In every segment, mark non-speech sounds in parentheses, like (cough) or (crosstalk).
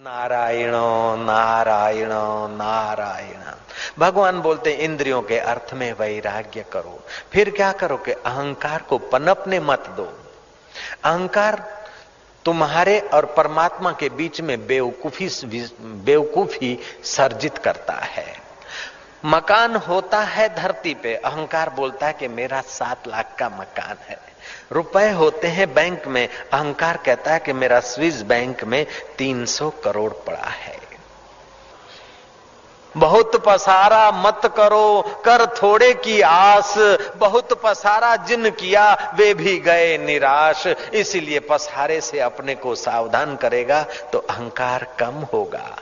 नारायण नारायण नारायण। भगवान बोलते, इंद्रियों के अर्थ में वैराग्य करो। फिर क्या करो कि अहंकार को पनपने मत दो। अहंकार तुम्हारे और परमात्मा के बीच में बेवकूफ़ी बेवकूफ़ी सर्जित करता है। मकान होता है धरती पे। अहंकार बोलता है कि मेरा सात लाख का मकान है। रुपए होते हैं बैंक में। अहंकार कहता है कि मेरा स्विस बैंक में 300 करोड़ पड़ा है। बहुत पसारा मत करो, कर थोड़े की आस। बहुत पसारा जिन किया, वे भी गए निराश। इसीलिए पसारे से अपने को सावधान करेगा तो अहंकार कम होगा।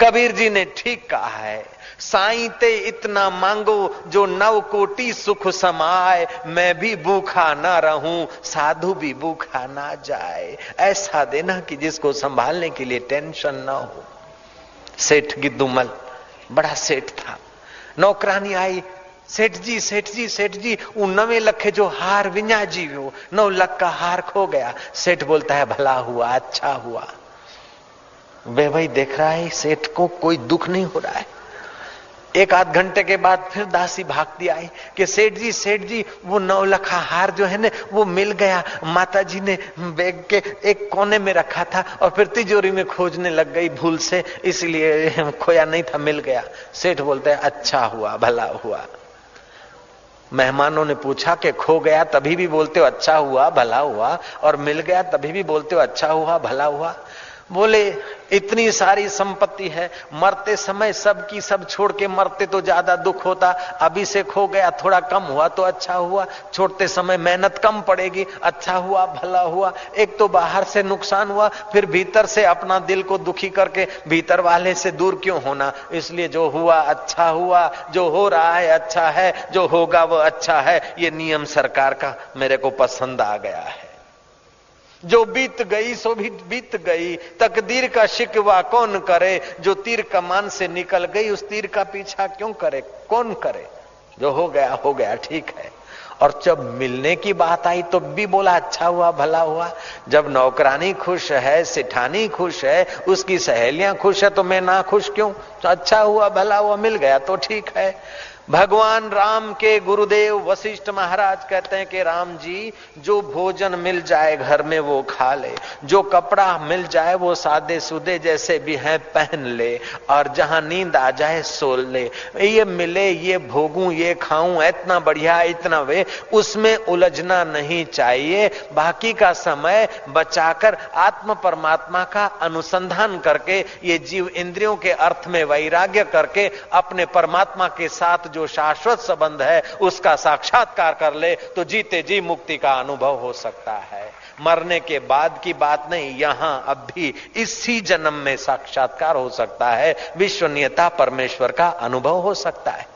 कबीर जी ने ठीक कहा है। साई ते इतना मांगो, जो नव कोटि सुख समाए। मैं भी भूखा ना रहूँ, साधु भी भूखा ना जाए। ऐसा देना कि जिसको संभालने के लिए टेंशन ना हो। सेठ गिद्दुमल, बड़ा सेठ था। नौकरानी आई, सेठ जी सेठ जी सेठ जी वो नवे लखे जो हार विना जी हो नौ लख का हार खो गया। सेठ बोलता है, भला हुआ अच्छा हुआ। वे भाई देख रहा है, सेठ को कोई दुख नहीं हो रहा है। एक आध घंटे के बाद फिर दासी भागती आई कि सेठ जी सेठ जी वो नौ लखा हार जो है ना, वो मिल गया। माता जी ने बैग के एक कोने में रखा था और फिर तिजोरी में खोजने लग गई भूल से, इसलिए खोया नहीं था, मिल गया। सेठ बोलते हैं अच्छा हुआ, भला हुआ। मेहमानों ने पूछा कि खो गया, तभी भी बोलते हो अच्छा हुआ, भला हुआ। और मिल गया, तभी भी बोलते हो अच्छा हुआ, भला हुआ। बोले, इतनी सारी संपत्ति है, मरते समय सब की सब छोड़ के मरते तो ज़्यादा दुख होता अभी से खो गया, थोड़ा कम हुआ तो अच्छा हुआ, छोड़ते समय मेहनत कम पड़ेगी अच्छा हुआ, भला हुआ, एक तो बाहर से नुकसान हुआ, फिर भीतर से अपना दिल को दुखी करके, भीतर वाले से दूर क्यों होना, इसलिए जो हुआ अच्छा हुआ, जो हो रहा है अच्छा है, जो होगा वो अच्छा है, ये नियम सरकार का मेरे को पसंद आ गया है। जो बीत गई, सो भी बीत गई। तकदीर का शिकवा कौन करे? जो तीर कमान से निकल गई, उस तीर का पीछा क्यों करे? कौन करे? जो हो गया हो गया, ठीक है। और जब मिलने की बात आई तो भी बोला अच्छा हुआ, भला हुआ। जब नौकरानी खुश है, सिठानी खुश है, उसकी सहेलियाँ खुश है तो मैं ना खुश क्यों? तो अच्छा हुआ, भला हुआ, मिल गया तो ठीक है। भगवान राम के गुरुदेव वशिष्ठ महाराज कहते हैं कि राम जी, जो भोजन मिल जाए घर में वो खा ले, जो कपड़ा मिल जाए वो सादे सुदे जैसे भी है पहन ले, और जहाँ नींद आ जाए सो ले। ये मिले, ये भोगू, ये खाऊं, इतना बढ़िया, इतना वे, उसमें उलझना नहीं चाहिए। बाकी का समय बचाकर आत्म परमात्मा का अनुसंधान करके, ये जीव इंद्रियों के अर्थ में वैराग्य करके अपने परमात्मा के साथ जो जो शाश्वत संबंध है, उसका साक्षात्कार कर ले तो जीते जी मुक्ति का अनुभव हो सकता है। मरने के बाद की बात नहीं, यहाँ अब भी इसी जन्म में साक्षात्कार हो सकता है, विश्वनीयता परमेश्वर का अनुभव हो सकता है।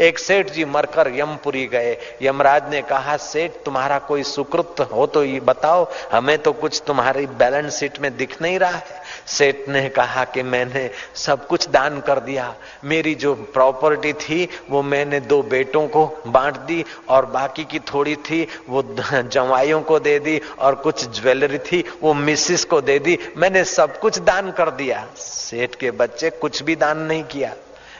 एक सेठ जी मरकर यमपुरी गए। यमराज ने कहा, सेठ, तुम्हारा कोई सुकृत हो तो ये बताओ, हमें तो कुछ तुम्हारी बैलेंस शीट में दिख नहीं रहा है। सेठ ने कहा कि मैंने सब कुछ दान कर दिया। मेरी जो प्रॉपर्टी थी, वो मैंने दो बेटों को बांट दी और बाकी की थोड़ी थी, वो (laughs) जवाइयों को दे दी और कुछ ज्वेलरी थी, वो मिसिस को दे दी। मैंने सब कुछ दान कर दिया। सेठ के बच्चे कुछ भी दान नहीं किया।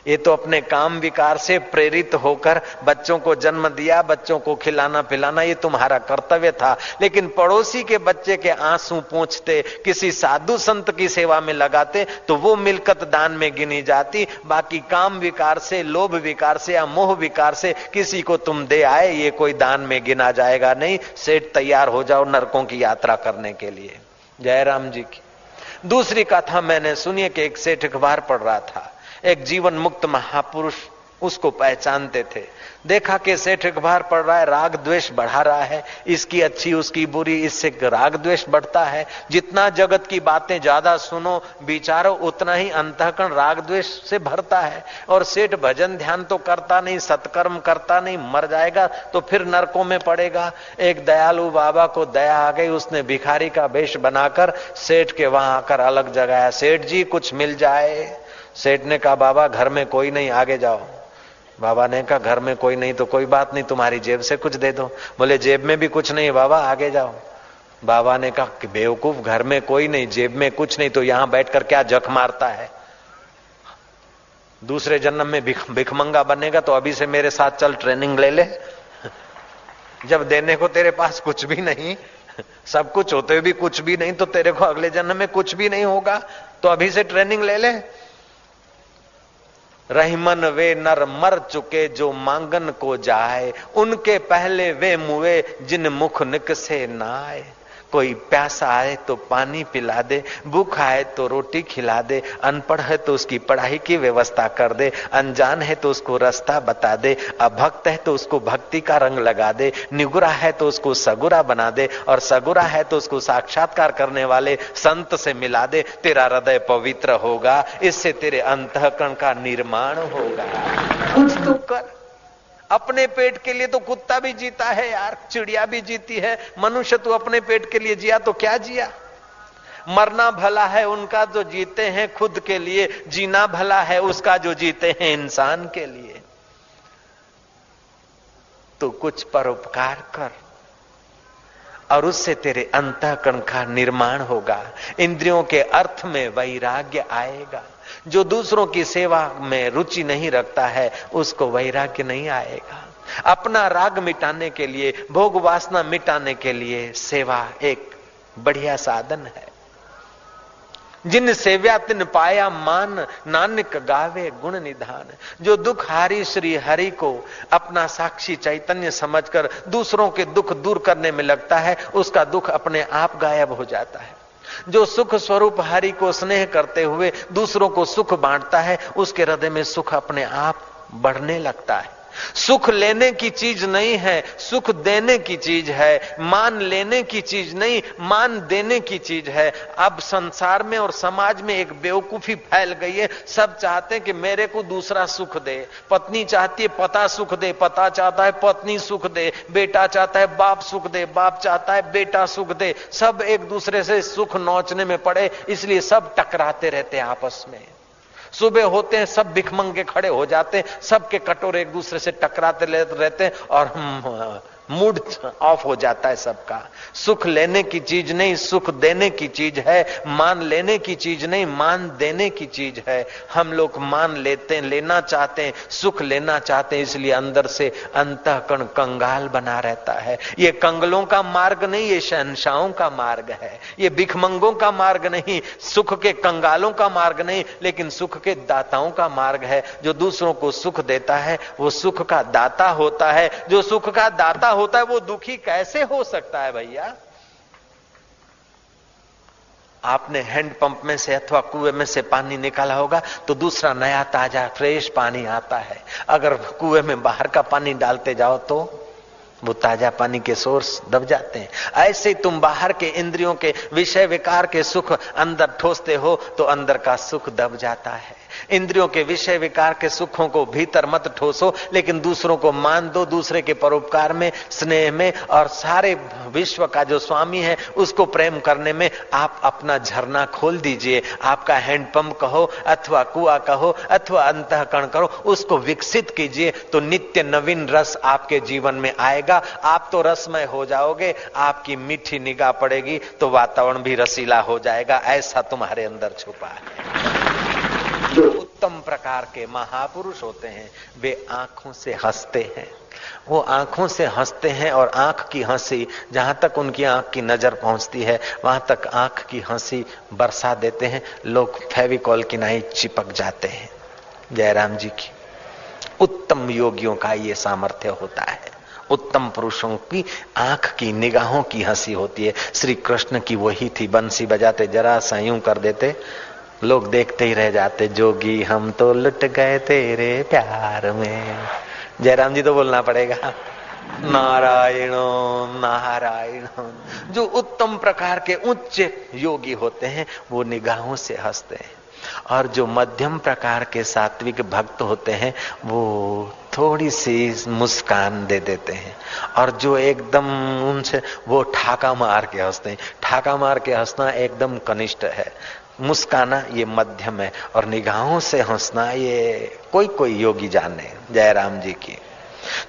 ये तो अपने काम विकार से प्रेरित होकर बच्चों को जन्म दिया, बच्चों को खिलाना पिलाना, ये तुम्हारा कर्तव्य था। लेकिन पड़ोसी के बच्चे के आँसू पूछते, किसी साधु संत की सेवा में लगाते तो वो मिलकत दान में गिनी जाती। बाकी काम विकार से, लोभ विकार से या मोह विकार से किसी को तुम दे आए, ये कोई दान में गिना जाएगा नहीं। सेठ तैयार हो जाओ नरकों की यात्रा करने के लिए। जयराम जी की। दूसरी कथा मैंने सुनिए कि एक सेठ अखबार पढ़ रहा था। एक जीवन मुक्त महापुरुष उसको पहचानते थे। देखा कि सेठ अखबार पड़ रहा है, राग द्वेष बढ़ा रहा है। इसकी अच्छी, उसकी बुरी, इससे राग द्वेष बढ़ता है। जितना जगत की बातें ज़्यादा सुनो, विचारो, उतना ही अंतकरण राग द्वेष से भरता है। और सेठ भजन ध्यान तो करता नहीं, सत्कर्म करता नहीं, मर जाएगा तो फिर नरकों में पड़ेगा। एक दयालु बाबा को दया आ गई, उसने भिखारी का वेश बनाकर सेठ के वहाँ आकर अलग जगाया। सेठ जी, कुछ मिल जाए। सेठ ने कहा, बाबा, घर में कोई नहीं, आगे जाओ। बाबा ने कहा, घर में कोई नहीं तो कोई बात नहीं, तुम्हारी जेब से कुछ दे दो। बोले, जेब में भी कुछ नहीं बाबा, आगे जाओ। बाबा ने कहा, कि बेवकूफ़, घर में कोई नहीं, जेब में कुछ नहीं तो यहाँ बैठकर क्या जख मारता है? दूसरे जन्म में भिखमंगा बनेगा तो अभी से मेरे साथ चल, ट्रेनिंग ले ले। (laughs) जब देने को तेरे पास कुछ भी नहीं, सब कुछ होते भी कुछ भी नहीं तो तेरे को अगले जन्म में कुछ भी नहीं होगा तो अभी से ट्रेनिंग ले ले। रहमन वे नर मर चुके जो मांगन को जाए, उनके पहले वे मुए जिन मुख निक से नाए। कोई प्यासा आए तो पानी पिला दे, भूख आए तो रोटी खिला दे, अनपढ़ है तो उसकी पढ़ाई की व्यवस्था कर दे, अनजान है तो उसको रास्ता बता दे, अभक्त है तो उसको भक्ति का रंग लगा दे, निगुरा है तो उसको सगुरा बना दे और सगुरा है तो उसको साक्षात्कार करने वाले संत से मिला दे, तेरा हृदय पवित्र होगा, इससे तेरे अंतकरण का निर्माण होगा। कुछ तो कर। अपने पेट के लिए तो कुत्ता भी जीता है यार, चिड़िया भी जीती है। मनुष्य तू अपने पेट के लिए जिया तो क्या जिया? मरना भला है उनका जो जीते हैं खुद के लिए, जीना भला है उसका जो जीते हैं इंसान के लिए। तो कुछ परोपकार कर, और उससे तेरे अंतकरण का निर्माण होगा। इंद्रियों के अर्थ में वैराग्य आएगा। जो दूसरों की सेवा में रुचि नहीं रखता है, उसको वैराग्य नहीं आएगा। अपना राग मिटाने के लिए, भोग वासना मिटाने के लिए सेवा एक बढ़िया साधन है। जिन सेव्या तिन पाया मान, नानक गावे गुण निधान। जो दुख हारी श्री हरि को अपना साक्षी चैतन्य समझकर दूसरों के दुख दूर करने में लगता है, उसका दुख अपने आप गायब हो जाता है। जो सुख स्वरूप हरि को स्नेह करते हुए दूसरों को सुख बांटता है, उसके हृदय में सुख अपने आप बढ़ने लगता है। सुख लेने की चीज़ नहीं है, सुख देने की चीज़ है, मान लेने की चीज़ नहीं, मान देने की चीज़ है। अब संसार में और समाज में एक बेवकूफ़ी फैल गई है। सब चाहते हैं कि मेरे को दूसरा सुख दे। पत्नी चाहती है, पता सुख दे। पता चाहता है, पत्नी सुख दे। बेटा चाहता है, बाप सुख दे। बाप चाहता है, बेटा सुख दे। सब एक दूसरे से सुख नोचने में पड़े, इसलिए सब टकराते रहते हैं आपस में। सुबह होते हैं, सब भिखमंगे खड़े हो जाते हैं, सबके कटोरे एक दूसरे से टकराते रहते हैं और मूड ऑफ़ हो जाता है सबका। सुख लेने की चीज़ नहीं, सुख देने की चीज़ है, मान लेने की चीज़ नहीं, मान देने की चीज़ है। हम लोग मान लेते हैं लेना चाहते हैं, सुख लेना चाहते हैं, इसलिए अंदर से अंतकण कंगाल बना रहता है। ये कंगलों का मार्ग नहीं, ये शहनशाहों का मार्ग है। ये भिखमंगों का मार्ग नहीं, सुख के कंगालों का मार्ग नहीं, लेकिन सुख के दाताओं का मार्ग है। जो दूसरों को सुख देता है, वो सुख का दाता होता है। जो सुख का दाता होता है वो दुखी कैसे हो सकता है भैया? आपने हैंडपंप में से अथवा कुएँ में से पानी निकाला होगा तो दूसरा नया ताज़ा, फ्रेश पानी आता है। अगर कुएँ में बाहर का पानी डालते जाओ तो वो ताज़ा पानी के सोर्स दब जाते हैं। ऐसे तुम बाहर के इंद्रियों के विषय विकार के सुख अंदर ठोसते हो तो अंदर का सुख दब जाता है। इंद्रियों के विषय विकार के सुखों को भीतर मत ठोसो, लेकिन दूसरों को मान दो, दूसरे के परोपकार में, स्नेह में, और सारे विश्व का जो स्वामी है, उसको प्रेम करने में आप अपना झरना खोल दीजिए। आपका हैंडपंप कहो, अथवा कुआ कहो, अथवा अंतकरण करो, उसको विकसित कीजिए तो नित्य नवीन रस आपके जीवन में आएगा। आप तो रसमय हो जाओगे, आपकी मीठी निगाह पड़ेगी तो वातावरण भी रसीला हो जाएगा। ऐसा तुम्हारे अंदर छुपा है। जो उत्तम प्रकार के महापुरुष होते हैं, वे आँखों से हँसते हैं। वो आँखों से हँसते हैं और आँख की हँसी, जहाँ तक उनकी आँख की नज़र पहुँचती है, वहाँ तक आँख की हँसी बरसा देते हैं। लोग फेविकॉल की नाई चिपक जाते हैं। जयराम जी की उत्तम योगियों का ये सामर्थ्य होता है। उत्तम पुरुषों की आँख की निगाहों की हँसी होती है। श्री कृष्ण की वही थी बंसी बजाते, जरा सा कर देते लोग देखते ही रह जाते, जोगी, हम तो लुट गए तेरे प्यार में। जयराम जी तो बोलना पड़ेगा, नारायण नारायण, जो उत्तम प्रकार के उच्च योगी होते हैं, वो निगाहों से हँसते हैं। और जो मध्यम प्रकार के सात्विक भक्त होते हैं, वो थोड़ी सी मुस्कान दे देते हैं। और जो एकदम उनसे, वो ठाका मार के हँसते हैं। ठाका मार के हंसना एकदम कनिष्ठ है। मुस्काना, ये मध्यम है। और निगाहों से हंसना, ये कोई कोई योगी जाने, जयराम जी की।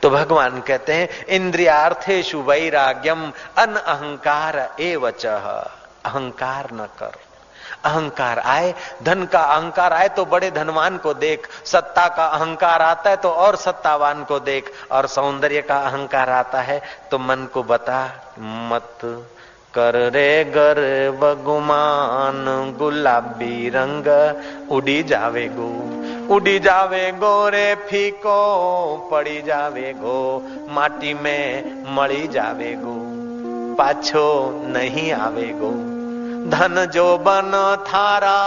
तो भगवान कहते हैं इंद्रियार्थेशु वैराग्यम, अन अहंकार एवच। अहंकार न कर। अहंकार आए, धन का अहंकार आए तो बड़े धनवान को देख। सत्ता का अहंकार आता है तो और सत्तावान को देख। और सौंदर्य का अहंकार आता है तो मन को बता, मत कर रे गर बगुमान गुलाबी रंग। उड़ी जावे गो, उड़ी जावे गो रे फीको, पड़ी जावे गो, माटी में मड़ी जावे गो, पाछो नहीं आवे गो। धन जो बन थारा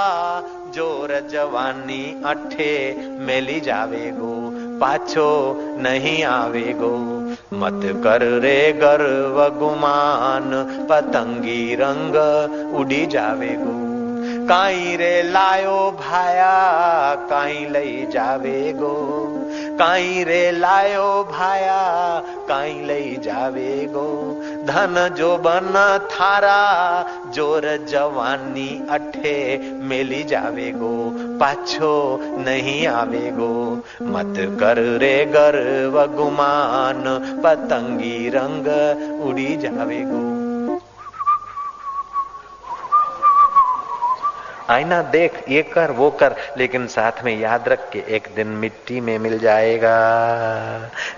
ज़ोर जवानी अठे मेली जावेगो पाछो नहीं आवेगो मत कर रे गर्व गुमान पतंगी रंग उड़ी जावे जावेगो काई रे लायो भाया, काई लई जावेगो काई रे लायो भाया, काई लई जावेगो धन जो बन थारा, ज़ोर जवानी अठे मेली जावेगो पाछो नहीं आवेगो मत कर रे गर्व गुमान, पतंगी रंग उड़ी जावेगो आईना देख, ये कर, वो कर, लेकिन साथ में याद रख के एक दिन मिट्टी में मिल जाएगा,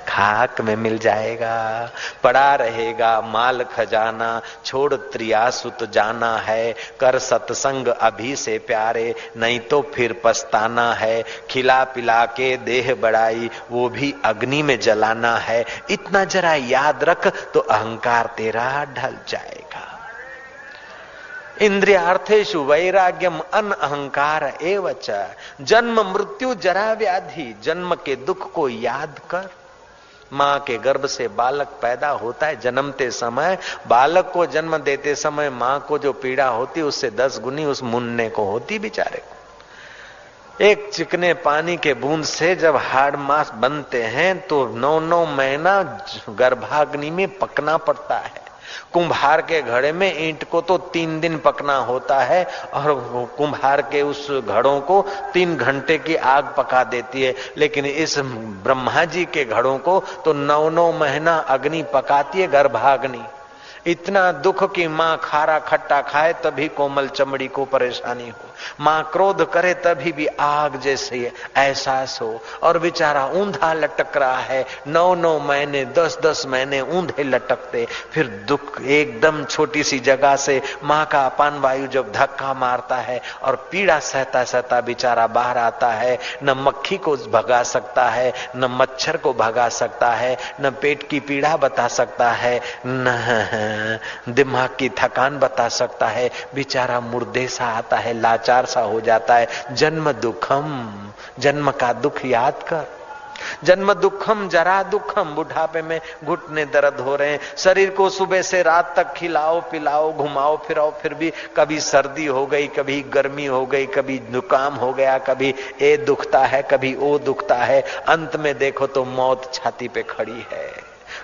खाक में मिल जाएगा, पड़ा रहेगा माल खजाना, छोड़ त्रियासुत जाना है, कर सत्संग अभी से प्यारे, नहीं तो फिर पछताना है, खिला पिला के देह बढ़ाई वो भी अग्नि में जलाना है, इतना जरा याद रख तो अहंकार तेरा ढल जाएगा। इंद्रियार्थेशु वैराग्यम अन अहंकार एवच। जन्म मृत्यु जरा व्याधि, जन्म के दुख को याद कर। माँ के गर्भ से बालक पैदा होता है, जन्मते समय बालक को जन्म देते समय माँ को जो पीड़ा होती, उससे दस गुनी उस मुन्ने को होती बेचारे को। एक चिकने पानी के बूंद से जब हाड़ मास बनते हैं तो नौ नौ महीना गर्भाग्नि में पकना पड़ता है। कुंभार के घड़े में ईंट को तो तीन दिन पकना होता है और कुंभार के उस घड़ों को तीन घंटे की आग पका देती है। लेकिन इस ब्रह्मा जी के घड़ों को तो नौ नौ महीना अग्नि पकाती है गर्भाग्नि। इतना दुख की माँ खारा खट्टा खाए तभी कोमल चमड़ी को परेशानी हो। माँ क्रोध करे तभी भी आग जैसे एहसास हो। और बेचारा ऊंधा लटक रहा है। नौ नौ महीने, दस दस महीने ऊंधे लटकते। फिर दुख एकदम छोटी सी जगह से माँ का अपान वायु जब धक्का मारता है और पीड़ा सहता सहता बेचारा बाहर आता है, न मक्खी को भगा सकता है, न मच्छर को भगा सकता है, न पेट की पीड़ा बता सकता है न दिमाग की थकान बता सकता है। बेचारा मुर्दे सा आता है, लाचार सा हो जाता है, जन्म दुखम, जन्म का दुख याद कर। जन्म दुखम, जरा दुखम, बुढ़ापे में घुटने दर्द हो रहे हैं। शरीर को सुबह से रात तक खिलाओ, पिलाओ, घुमाओ, फिराओ, फिर भी कभी सर्दी हो गई, कभी गर्मी हो गई, कभी जुकाम हो गया, कभी ए दुखता है, कभी ओ दुखता है। अंत में देखो तो मौत छाती पे खड़ी है।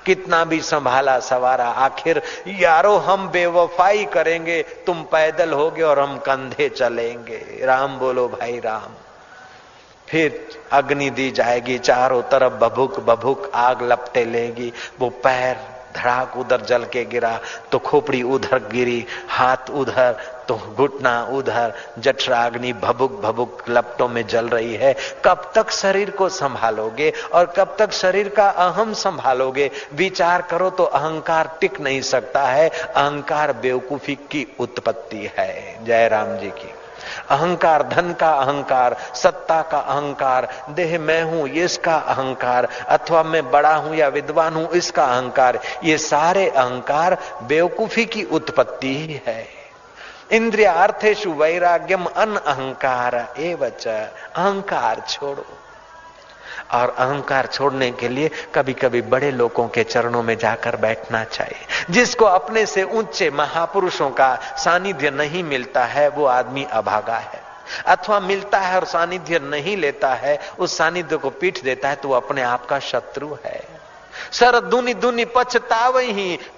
कितना भी संभाला सवारा, आखिर यारो हम बेवफाई करेंगे, तुम पैदल होगे और हम कंधे चलेंगे। राम बोलो, भाई राम। फिर अग्नि दी जाएगी, चारों तरफ़ बभुक बभुक आग लपटे लेगी, वो पैर धड़ाक उधर जल के गिरा तो खोपड़ी उधर गिरी, हाथ उधर तो घुटना उधर, जठराग्नि भबुक भबुक लपटों में जल रही है। कब तक शरीर को संभालोगे और कब तक शरीर का अहम संभालोगे? विचार करो तो अहंकार टिक नहीं सकता है। अहंकार बेवकूफ़ी की उत्पत्ति है। जय राम जी की। अहंकार, धन का अहंकार, सत्ता का अहंकार, देह मैं हूँ ये इसका अहंकार, अथवा मैं बड़ा हूँ या विद्वान हूँ, इसका अहंकार, ये सारे अहंकार बेवकूफ़ी की उत्पत्ति ही है। इंद्रिया अर्थेशु वैराग्यम अन अहंकार एवच, अहंकार छोड़ो। और अहंकार छोड़ने के लिए कभी कभी बड़े लोगों के चरणों में जाकर बैठना चाहिए। जिसको अपने से ऊँचे महापुरुषों का सानिध्य नहीं मिलता है, वो आदमी अभागा है। अथवा मिलता है और सानिध्य नहीं लेता है, उस सानिध्य को पीठ देता है तो वो अपने आप का शत्रु है। सर दुनि दुनि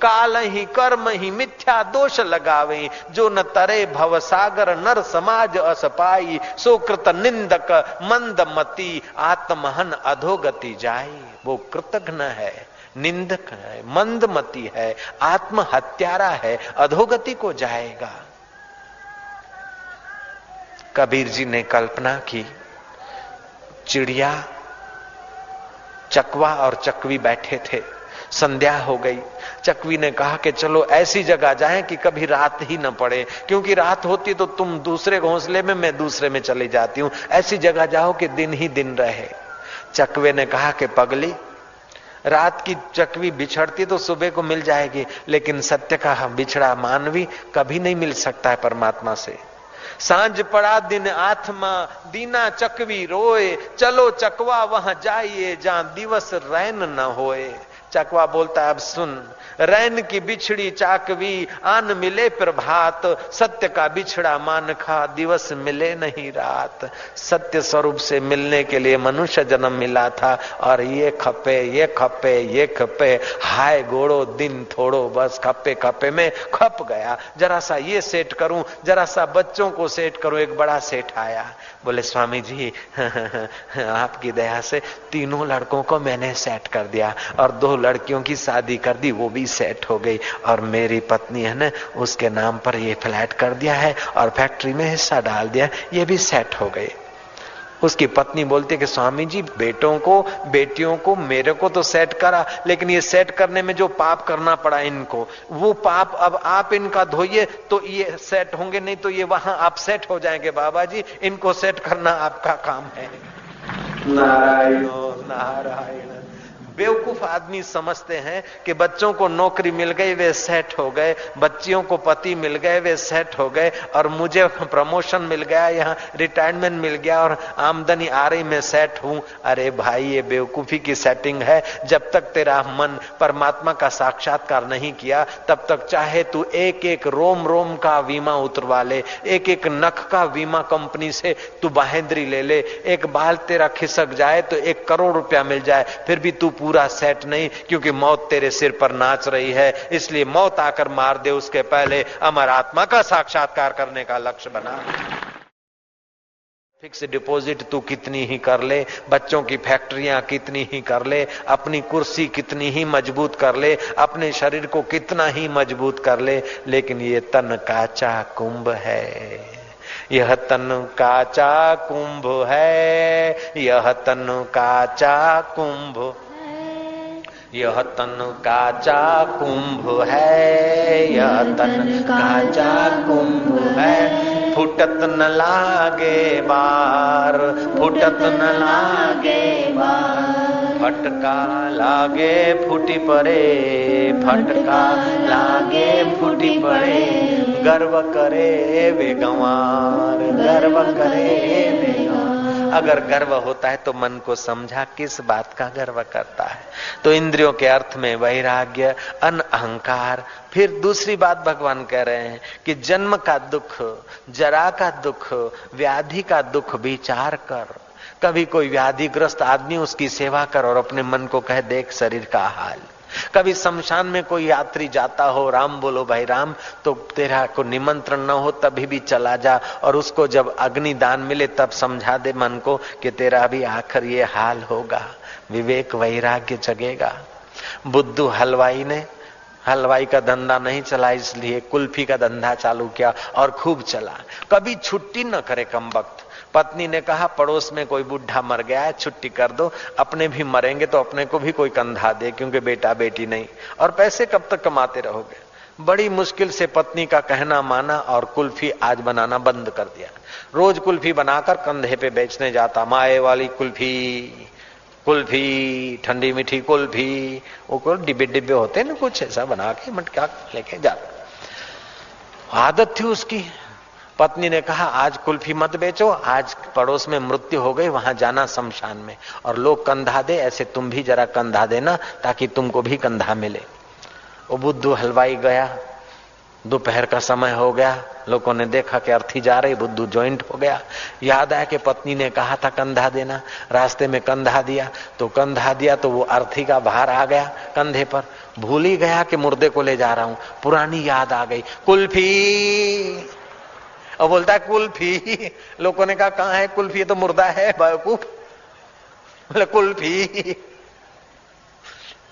काल ही कर्म ही मिथ्या दोष लगावे जो न तरे भव सागर, नर समाज अस पाई। सोकृत निंदक, मंद मती, आत्महन अधोगति जाई। वो कृतघ्न है, निंदक है मंदमती है, आत्महत्यारा है, अधोगति को जाएगा। कबीर जी ने कल्पना की, चिड़िया चकवा और चकवी बैठे थे। संध्या हो गई। चकवी ने कहा कि चलो ऐसी जगह जाएँ कि कभी रात ही न पड़े। क्योंकि रात होती तो तुम दूसरे घोंसले में, मैं दूसरे में चली जाती हूँ। ऐसी जगह जाओ कि दिन ही दिन रहे। चकवे ने कहा कि पगली, रात की चकवी बिछड़ती तो सुबह को मिल जाएगी, लेकिन सत्य का बिछड़ा मानवी कभी नहीं मिल सकता है परमात्मा से। साँझ पड़ा दिन आत्मा दीना चकवी रोए चलो चकवा वहाँ जाइए जहाँ दिवस रैन न होए चकवा बोलता है, अब सुन। रैन की बिछड़ी चाकवी, आन मिले प्रभात। सत्य का बिछड़ा मान खा दिवस मिले नहीं रात। सत्य स्वरूप से मिलने के लिए मनुष्य जन्म मिला था। और ये खपे ये खपे ये खपे। हाय गोड़ो दिन थोड़ो, बस खपे खपे में खप गया। जरा सा ये सेट करूँ, जरा सा बच्चों को सेट करूँ, एक बड़ा सेट आया। बोले स्वामी जी (laughs) आपकी दया से तीनों लड़कों को मैंने सेट कर दिया और दो लड़कियों की शादी कर दी, वो भी सेट हो गई। और मेरी पत्नी है ना, उसके नाम पर ये फ्लैट कर दिया है और फैक्ट्री में हिस्सा डाल दिया, ये भी सेट हो गई। उसकी पत्नी बोलती है कि स्वामी जी बेटों को बेटियों को मेरे को तो सेट करा लेकिन ये सेट करने में जो पाप करना पड़ा इनको वो पाप अब आप इनका धोइए तो ये सेट होंगे नहीं तो ये वहाँ आप सेट हो जाएँगे बाबा जी इनको सेट करना आपका काम है। नारायण। नारायण। बेवकूफ़ आदमी समझते हैं कि बच्चों को नौकरी मिल गई, वे सेट हो गए। बच्चियों को पति मिल गए, वे सेट हो गए। और मुझे प्रमोशन मिल गया, यहाँ रिटायरमेंट मिल गया और आमदनी आ रही, मैं सेट हूँ। अरे भाई, ये बेवकूफ़ी की सेटिंग है। जब तक तेरा मन परमात्मा का साक्षात्कार नहीं किया, तब तक चाहे तू एक एक रोम रोम का बीमा उतरवा ले एक एक नख का बीमा कंपनी से तू बाहेंद्री ले ले। एक बाल तेरा खिसक जाए तो एक करोड़ रुपया मिल जाए, फिर भी तू पूरा सेट नहीं, क्योंकि मौत तेरे सिर पर नाच रही है। इसलिए मौत आकर मार दे उसके पहले। अमर आत्मा का साक्षात्कार करने का लक्ष्य बना। फिक्स डिपॉजिट तू कितनी ही कर ले, बच्चों की फैक्ट्रियाँ कितनी ही कर ले, अपनी कुर्सी कितनी ही मज़बूत कर ले, अपने शरीर को कितना ही मज़बूत कर ले, लेकिन ये तन काचा कुंभ है। यह तन काचा कुंभ है, यह तन काचा कुंभ यह तन काचा कुंभ है, यह तन काचा कुंभ है। फुटत न लागे बार, फुटत न लागे बार। फटका लागे फूटी पड़े, फटका लागे फूटी पड़े। गर्व करे वे गंवार, गर्व करे वे अगर गर्व होता है तो मन को समझा किस बात का गर्व करता है। तो इंद्रियों के अर्थ में वैराग्य, अन अहंकार, फिर दूसरी बात भगवान कह रहे हैं कि जन्म का दुख, जरा का दुख, व्याधि का दुख विचार कर। कभी कोई व्याधिग्रस्त आदमी उसकी सेवा कर और अपने मन को कह, देख शरीर का हाल। कभी शमशान में कोई यात्री जाता हो, राम बोलो, भाई राम तो तेरा को निमंत्रण न हो, तभी भी चला जा। और उसको जब अग्नि दान मिले, तब समझा दे मन को कि तेरा भी आखिर ये हाल होगा। विवेक वैराग्य जगेगा। बुद्धू हलवाई ने, हलवाई का धंधा नहीं चला, इसलिए कुल्फी का धंधा चालू किया और खूब चला। कभी छुट्टी न करे कम वक्त। पत्नी ने कहा, पड़ोस में कोई बुढ़ा मर गया है, छुट्टी कर दो, अपने भी मरेंगे तो अपने को भी कोई कंधा दे, क्योंकि बेटा बेटी नहीं। और पैसे कब तक कमाते रहोगे? बड़ी मुश्किल से पत्नी का कहना माना और कुल्फी आज बनाना बंद कर दिया। रोज कुल्फी बनाकर कंधे पे बेचने जाता, माए वाली कुल्फी कुल्फी, ठंडी मीठी कुल्फी। वो डिब्बे डिब्बे होते ना कुछ, ऐसा बना के मटका लेके जाता। आदत थी उसकी। पत्नी ने कहा, आज कुल्फी मत बेचो, आज पड़ोस में मृत्यु हो गई, वहाँ जाना शमशान में। और लोग कंधा दे, ऐसे तुम भी जरा कंधा देना, ताकि तुमको भी कंधा मिले। वो बुद्धू हलवाई गया, दोपहर का समय हो गया, लोगों ने देखा कि अर्थी जा रही, बुद्धू ज्वाइंट हो गया। याद आया कि पत्नी ने कहा था, कंधा देना। रास्ते में कंधा दिया तो कंधा दिया तो वो अर्थी का भार आ गया कंधे पर। भूल ही गया कि मुर्दे को ले जा रहा हूँ। पुरानी याद आ गई। कुल्फी! और बोलता है, कुल्फी। लोगों ने कहा, कहाँ है कुल्फी? तो मुर्दा है, बेवकूफ़। बोले, कुल्फी।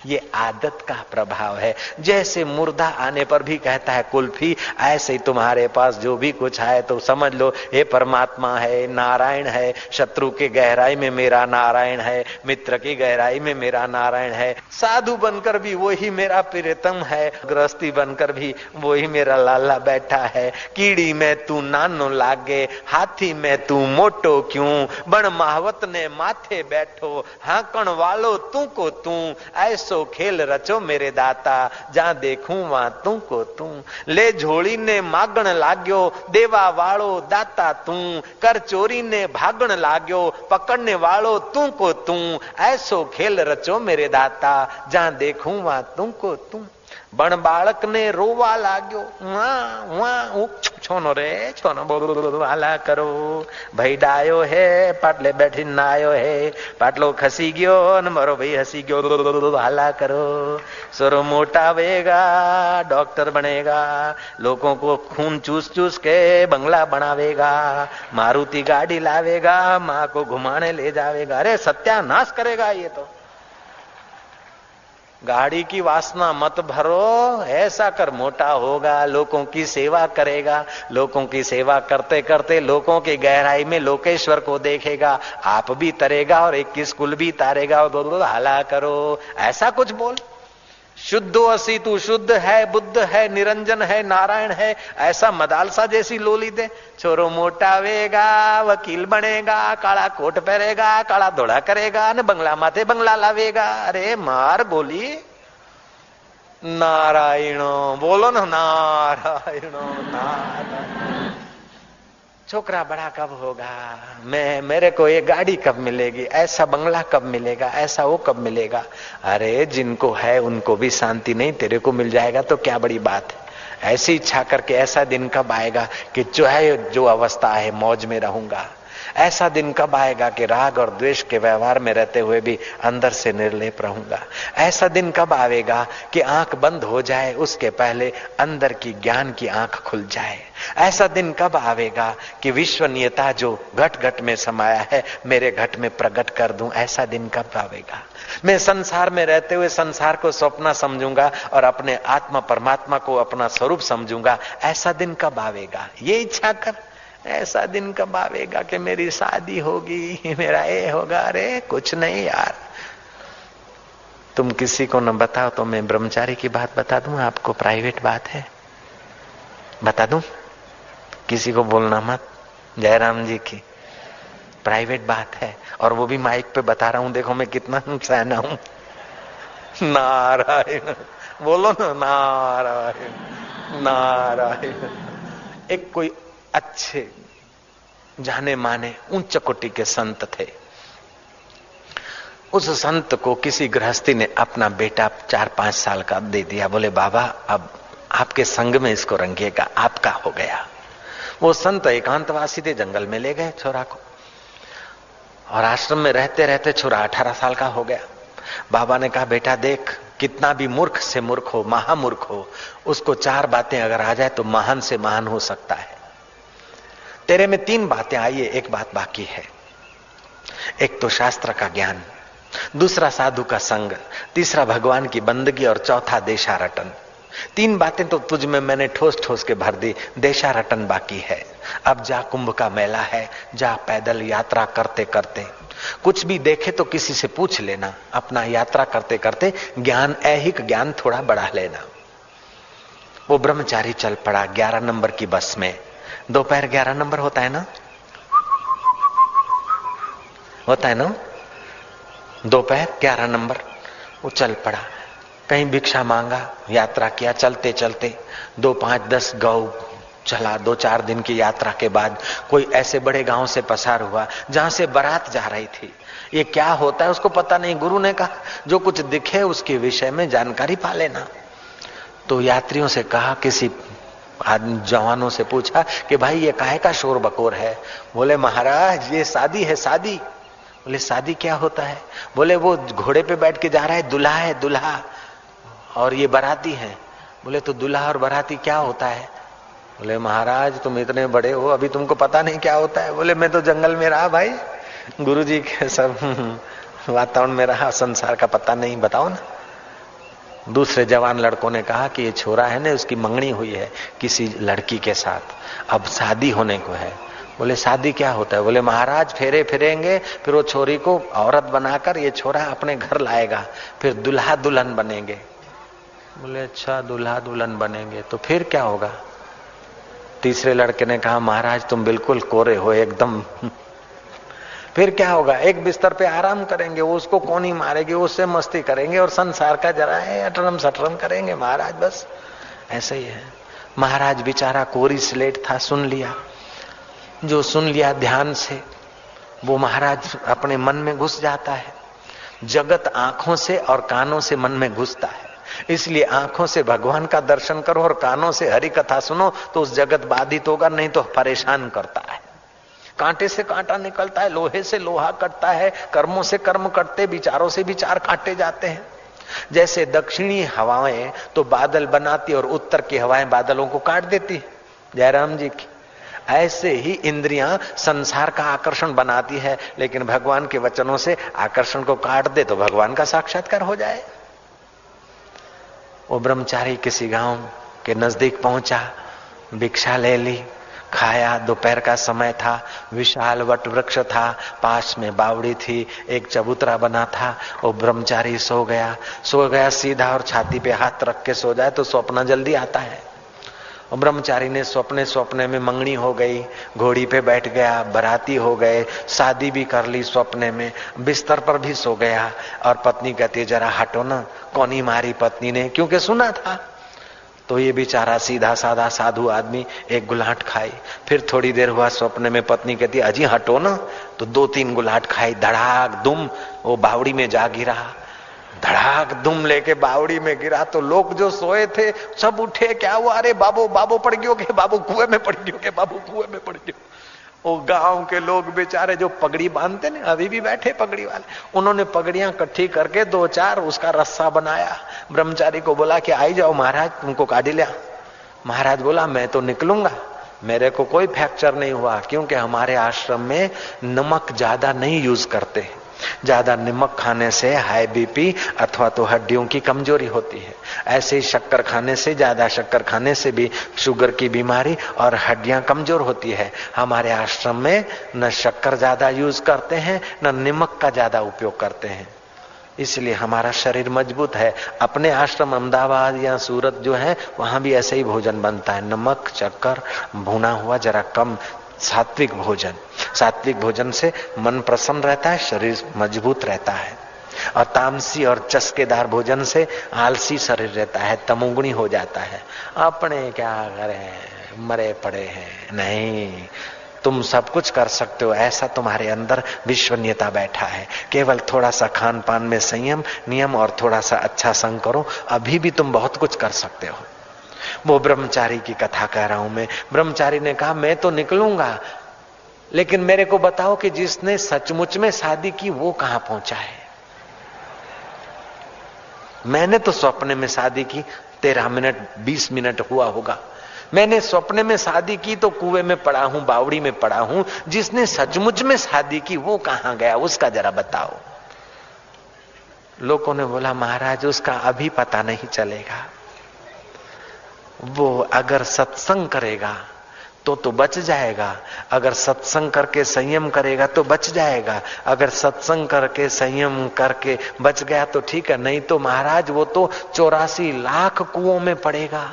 ये आदत का प्रभाव है। जैसे मुर्दा आने पर भी कहता है, कुल्फी, ऐसे ही तुम्हारे पास जो भी कुछ आए तो समझ लो हे परमात्मा है नारायण है। शत्रु के गहराई में मेरा नारायण है, मित्र की गहराई में मेरा नारायण है। साधु बनकर भी वही मेरा प्रियतम है, गृहस्थी बनकर भी वही मेरा लाला बैठा है। कीड़ी में तू नानो लागे, हाथी में तू मोटो क्यों? बण महावत ने माथे बैठो, हाकण वालो तू को तू। ऐसो सो खेल रचो मेरे दाता जा देखूँ वहाँ तू को तू ले झोली ने मागण लाग्यो, देवा वालो दाता तू कर चोरी ने भागण लाग्यो, पकड़ने वालो तू को तू ऐसो खेल रचो मेरे दाता, जहाँ देखूँ वहाँ तू को तू बण बालक ने रोवा लाग्यो वा वा छोनो रे छोनो बोला करो भाई डायो है पाटले बैठी ना आयो है पाटलो खसी गयो न मरो भाई हसी गयो हाला करो सुर मोटा वेगा डॉक्टर बनेगा लोगों को खून चूस चूस के बंगला बनावेगा मारुति गाड़ी लावेगा माँ को घुमाने ले जावेगा अरे सत्यानाश करेगा ये तो गाड़ी की वासना मत भरो, ऐसा कर मोटा होगा, लोगों की सेवा करेगा। लोगों की सेवा करते करते लोगों की गहराई में लोकेश्वर को देखेगा। आप भी तरेगा और एक किस कुल भी तारेगा। और दो हला करो। ऐसा कुछ बोल। शुद्ध असी तू शुद्ध है, बुद्ध है, निरंजन है, नारायण है, ऐसा मदालसा जैसी लोली दे। छोरो मोटावेगा वकील बनेगा, काला कोट पहरेगा, काला धोड़ा करेगा, न बंगला माथे बंगला लावेगा। अरे मार बोली, नारायण, बोलो ना नारायण नारायण। छोकरा बड़ा कब होगा? मैं, मेरे को ये गाड़ी कब मिलेगी? ऐसा बंगला कब मिलेगा? ऐसा वो कब मिलेगा? अरे, जिनको है, उनको भी शांति नहीं, तेरे को मिल जाएगा तो क्या बड़ी बात है? ऐसी इच्छा करके ऐसा दिन कब आएगा कि जो है, जो अवस्था है, मौज में रहूँगा। ऐसा दिन कब आएगा कि राग और द्वेष के व्यवहार में रहते हुए भी अंदर से निर्लेप रहूँगा? ऐसा दिन कब आएगा कि आँख बंद हो जाए, उसके पहले अंदर की ज्ञान की आँख खुल जाए? ऐसा दिन कब आवेगा कि विश्वनीयता जो घट घट में समाया है, मेरे घट में प्रकट कर दूँ? ऐसा दिन कब आवेगा? मैं संसार में रहते हुए संसार को सपना समझूँगा और अपने आत्मा परमात्मा को अपना स्वरूप समझूँगा। ऐसा दिन कब आएगा ये इच्छा कर। ऐसा दिन कब आवेगा कि मेरी शादी होगी? (laughs) मेरा ये होगा। अरे, कुछ नहीं यार। तुम किसी को न बताओ तो मैं ब्रह्मचारी की बात बता दूँ, आपको प्राइवेट बात है। बता दूँ? किसी को बोलना मत। जयराम जी की प्राइवेट बात है। और वो भी माइक पे बता रहा हूँ, देखो मैं कितना सहना हूँ। नारायण। बोलो ना, नारायण। नारायण। एक कोई अच्छे जाने माने उच्च कोटि के संत थे। उस संत को किसी गृहस्थी ने अपना बेटा चार पाँच साल का दे दिया। बोले, बाबा, अब आपके संग में इसको रंगेगा आपका हो गया। वो संत एकांतवासी थे, जंगल में ले गए छोरा को। और आश्रम में रहते रहते छोरा अठारह साल का हो गया। बाबा ने कहा, बेटा, देख, कितना भी मूर्ख से मूर्ख हो, महामूर्ख हो, उसको चार बातें अगर आ जाए तो महान से महान हो सकता है। तेरे में तीन बातें आई है एक बात बाकी है। एक तो शास्त्र का ज्ञान, दूसरा साधु का संग, तीसरा भगवान की बंदगी और चौथा देशा रटन तीन बातें तो तुझ में मैंने ठोस ठोस के भर दी, देशारटन बाकी है। अब जा कुंभ का मेला है, जा पैदल यात्रा करते करते। कुछ भी देखे तो किसी से पूछ लेना, अपना यात्रा करते करते ज्ञान, ऐहिक ज्ञान थोड़ा बढ़ा लेना। वो ब्रह्मचारी चल पड़ा ग्यारह नंबर की बस में। दोपहर ग्यारह नंबर होता है ना? होता है ना? दोपहर ग्यारह नंबर। वो चल पड़ा। कहीं भिक्षा मांगा, यात्रा किया, चलते चलते दो पाँच दस गौ चला, दो चार दिन की यात्रा के बाद कोई ऐसे बड़े गाँव से पसार हुआ, जहाँ से बारात जा रही थी। ये क्या होता है उसको पता नहीं। गुरु ने कहा, जो कुछ दिखे उसके विषय में जानकारी पा लेना। तो यात्रियों से कहा, किसी आदमी जवानों से पूछा कि भाई, ये काहे का शोर बकोर है? बोले, महाराज, ये शादी है, शादी। बोले, शादी क्या होता है? बोले, वो घोड़े पे बैठ के जा रहा है, दुल्हा है, दुल्हा। और ये बराती है। बोले तो दुल्हा और बराती क्या होता है? बोले, महाराज, तुम इतने बड़े हो, अभी तुमको पता नहीं क्या होता है। बोले, मैं तो जंगल में रहा भाई। गुरु जी के सब, वातावरण में रहा, संसार का पता नहीं, बताओ ना। दूसरे जवान लड़कों ने कहा कि ये छोरा है ना, उसकी मंगनी हुई है किसी लड़की के साथ। अब शादी होने को है। बोले, शादी क्या होता है? बोले, महाराज फेरे फिरेंगे, फिर वो छोरी को औरत बनाकर ये छोरा अपने घर लाएगा, फिर दुल्हा दुल्हन बनेंगे। बोले अच्छा दुल्हा दुल्हन बनेंगे तो फिर क्या होगा? तीसरे लड़के ने कहा, महाराज, तुम बिल्कुल कोरे हो, एकदम फिर क्या होगा? एक बिस्तर पे आराम करेंगे उसको कौन ही मारेगी उससे मस्ती करेंगे और संसार का जरा है, अटरम सटरम करेंगे, महाराज बस। ऐसे ही है। महाराज बेचारा कोरी स्लेट था, सुन लिया। जो सुन लिया ध्यान से, वो महाराज अपने मन में घुस जाता है। जगत आँखों से और कानों से मन में घुसता है। इसलिए आँखों से भगवान का दर्शन करो और कानों से हरि कथा सुनो तो उस जगत बाधित होगा, नहीं तो परेशान करता। कांटे से कांटा निकलता है, लोहे से लोहा कटता है, कर्मों से कर्म कटते, विचारों से विचार काटे जाते हैं। जैसे दक्षिणी हवाएँ तो बादल बनाती और उत्तर की हवाएँ बादलों को काट देती जयराम जी की, ऐसे ही इंद्रियाँ संसार का आकर्षण बनाती है, लेकिन भगवान के वचनों से आकर्षण को काट दे तो भगवान का साक्षात्कार हो जाए। वो ब्रह्मचारी किसी गाँव के नज़दीक पहुँचा, भिक्षा ले ली खाया, दोपहर का समय था, विशाल वट वृक्ष था, पास में बावड़ी थी, एक चबूतरा बना था, वो ब्रह्मचारी सो गया। सो गया सीधा और छाती पे हाथ रख के सो जाए तो स्वप्न जल्दी आता है। ब्रह्मचारी ने स्वप्ने स्वप्ने में मंगनी हो गई, घोड़ी पे बैठ गया, बराती हो गए, शादी भी कर ली स्वप्ने में, बिस्तर पर भी सो गया। और पत्नी कहती जरा हटो ना, कौन मारी पत्नी ने? क्योंकि सुना था। तो ये बेचारा सीधा साधा साधु आदमी एक गुलाट खाई फिर थोड़ी देर हुआ स्वप्न में पत्नी कहती, अजी हटो ना। तो दो तीन गुलाट खाई धड़ाक दुम, वो बावड़ी में जा गिरा। धड़ाक दुम लेके बावड़ी में गिरा तो लोग जो सोए थे, सब उठे, क्या हुआ? अरे बाबू बाबू पड़ गयो के बाबू कुएँ में पड़ गयो के बाबू कुएँ में पड़ गयो? वो गाँव के लोग बेचारे जो पगड़ी बांधते ना, अभी भी बैठे पगड़ी वाले। उन्होंने पगड़ियाँ इकट्ठी करके दो चार उसका रस्सा बनाया। ब्रह्मचारी को बोला कि आई जाओ महाराज, तुमको काटी लिया महाराज बोला, मैं तो निकलूँगा। मेरे को कोई फ्रैक्चर नहीं हुआ, क्योंकि हमारे आश्रम में नमक ज़्यादा नहीं यूज़ करते। ज़्यादा नमक खाने से हाई बीपी अथवा तो हड्डियों की कमज़ोरी होती है। ऐसे ही शक्कर खाने से, ज़्यादा शक्कर खाने से भी शुगर की बीमारी और हड्डियाँ कमज़ोर होती है। हमारे आश्रम में न शक्कर ज़्यादा यूज़ करते हैं, न नमक का ज़्यादा उपयोग करते हैं। इसलिए हमारा शरीर मज़बूत है। अपने आश्रम अहमदाबाद या सूरत जो है, वहाँ भी ऐसे ही भोजन बनता है। नमक चक्कर भुना हुआ जरा कम सात्विक भोजन। सात्विक भोजन से मन प्रसन्न रहता है, शरीर मज़बूत रहता है। और तामसी और चस्केदार भोजन से आलसी शरीर रहता है, तमुगुणी हो जाता है। अपने क्या करें? मरे पड़े हैं। नहीं, तुम सब कुछ कर सकते हो। ऐसा तुम्हारे अंदर विश्वनीयता बैठा है। केवल थोड़ा सा खान पान में संयम, नियम और थोड़ा सा अच्छा संग करो। अभी भी तुम बहुत कुछ कर सकते हो। वो ब्रह्मचारी की कथा कह रहा हूँ मैं। ब्रह्मचारी ने कहा, मैं तो निकलूँगा, लेकिन मेरे को बताओ कि जिसने सचमुच में शादी की, वो कहाँ पहुँचा है? मैंने तो सपने में शादी की, तेरह मिनट, बीस मिनट हुआ होगा। मैंने सपने में शादी की तो कुएँ में पड़ा हूँ, बावड़ी में पड़ा हूँ। जिसने सचमुच में शादी की, वो कहाँ गया, उसका जरा बताओ। लोगों ने बोला, महाराज, उसका अभी पता नहीं चलेगा। वो अगर सत्संग करेगा तो तो बच जाएगा। अगर सत्संग करके संयम करेगा तो बच जाएगा। अगर सत्संग करके संयम करके बच गया तो ठीक है। नहीं तो महाराज, वो तो चौरासी लाख कुओं में पड़ेगा,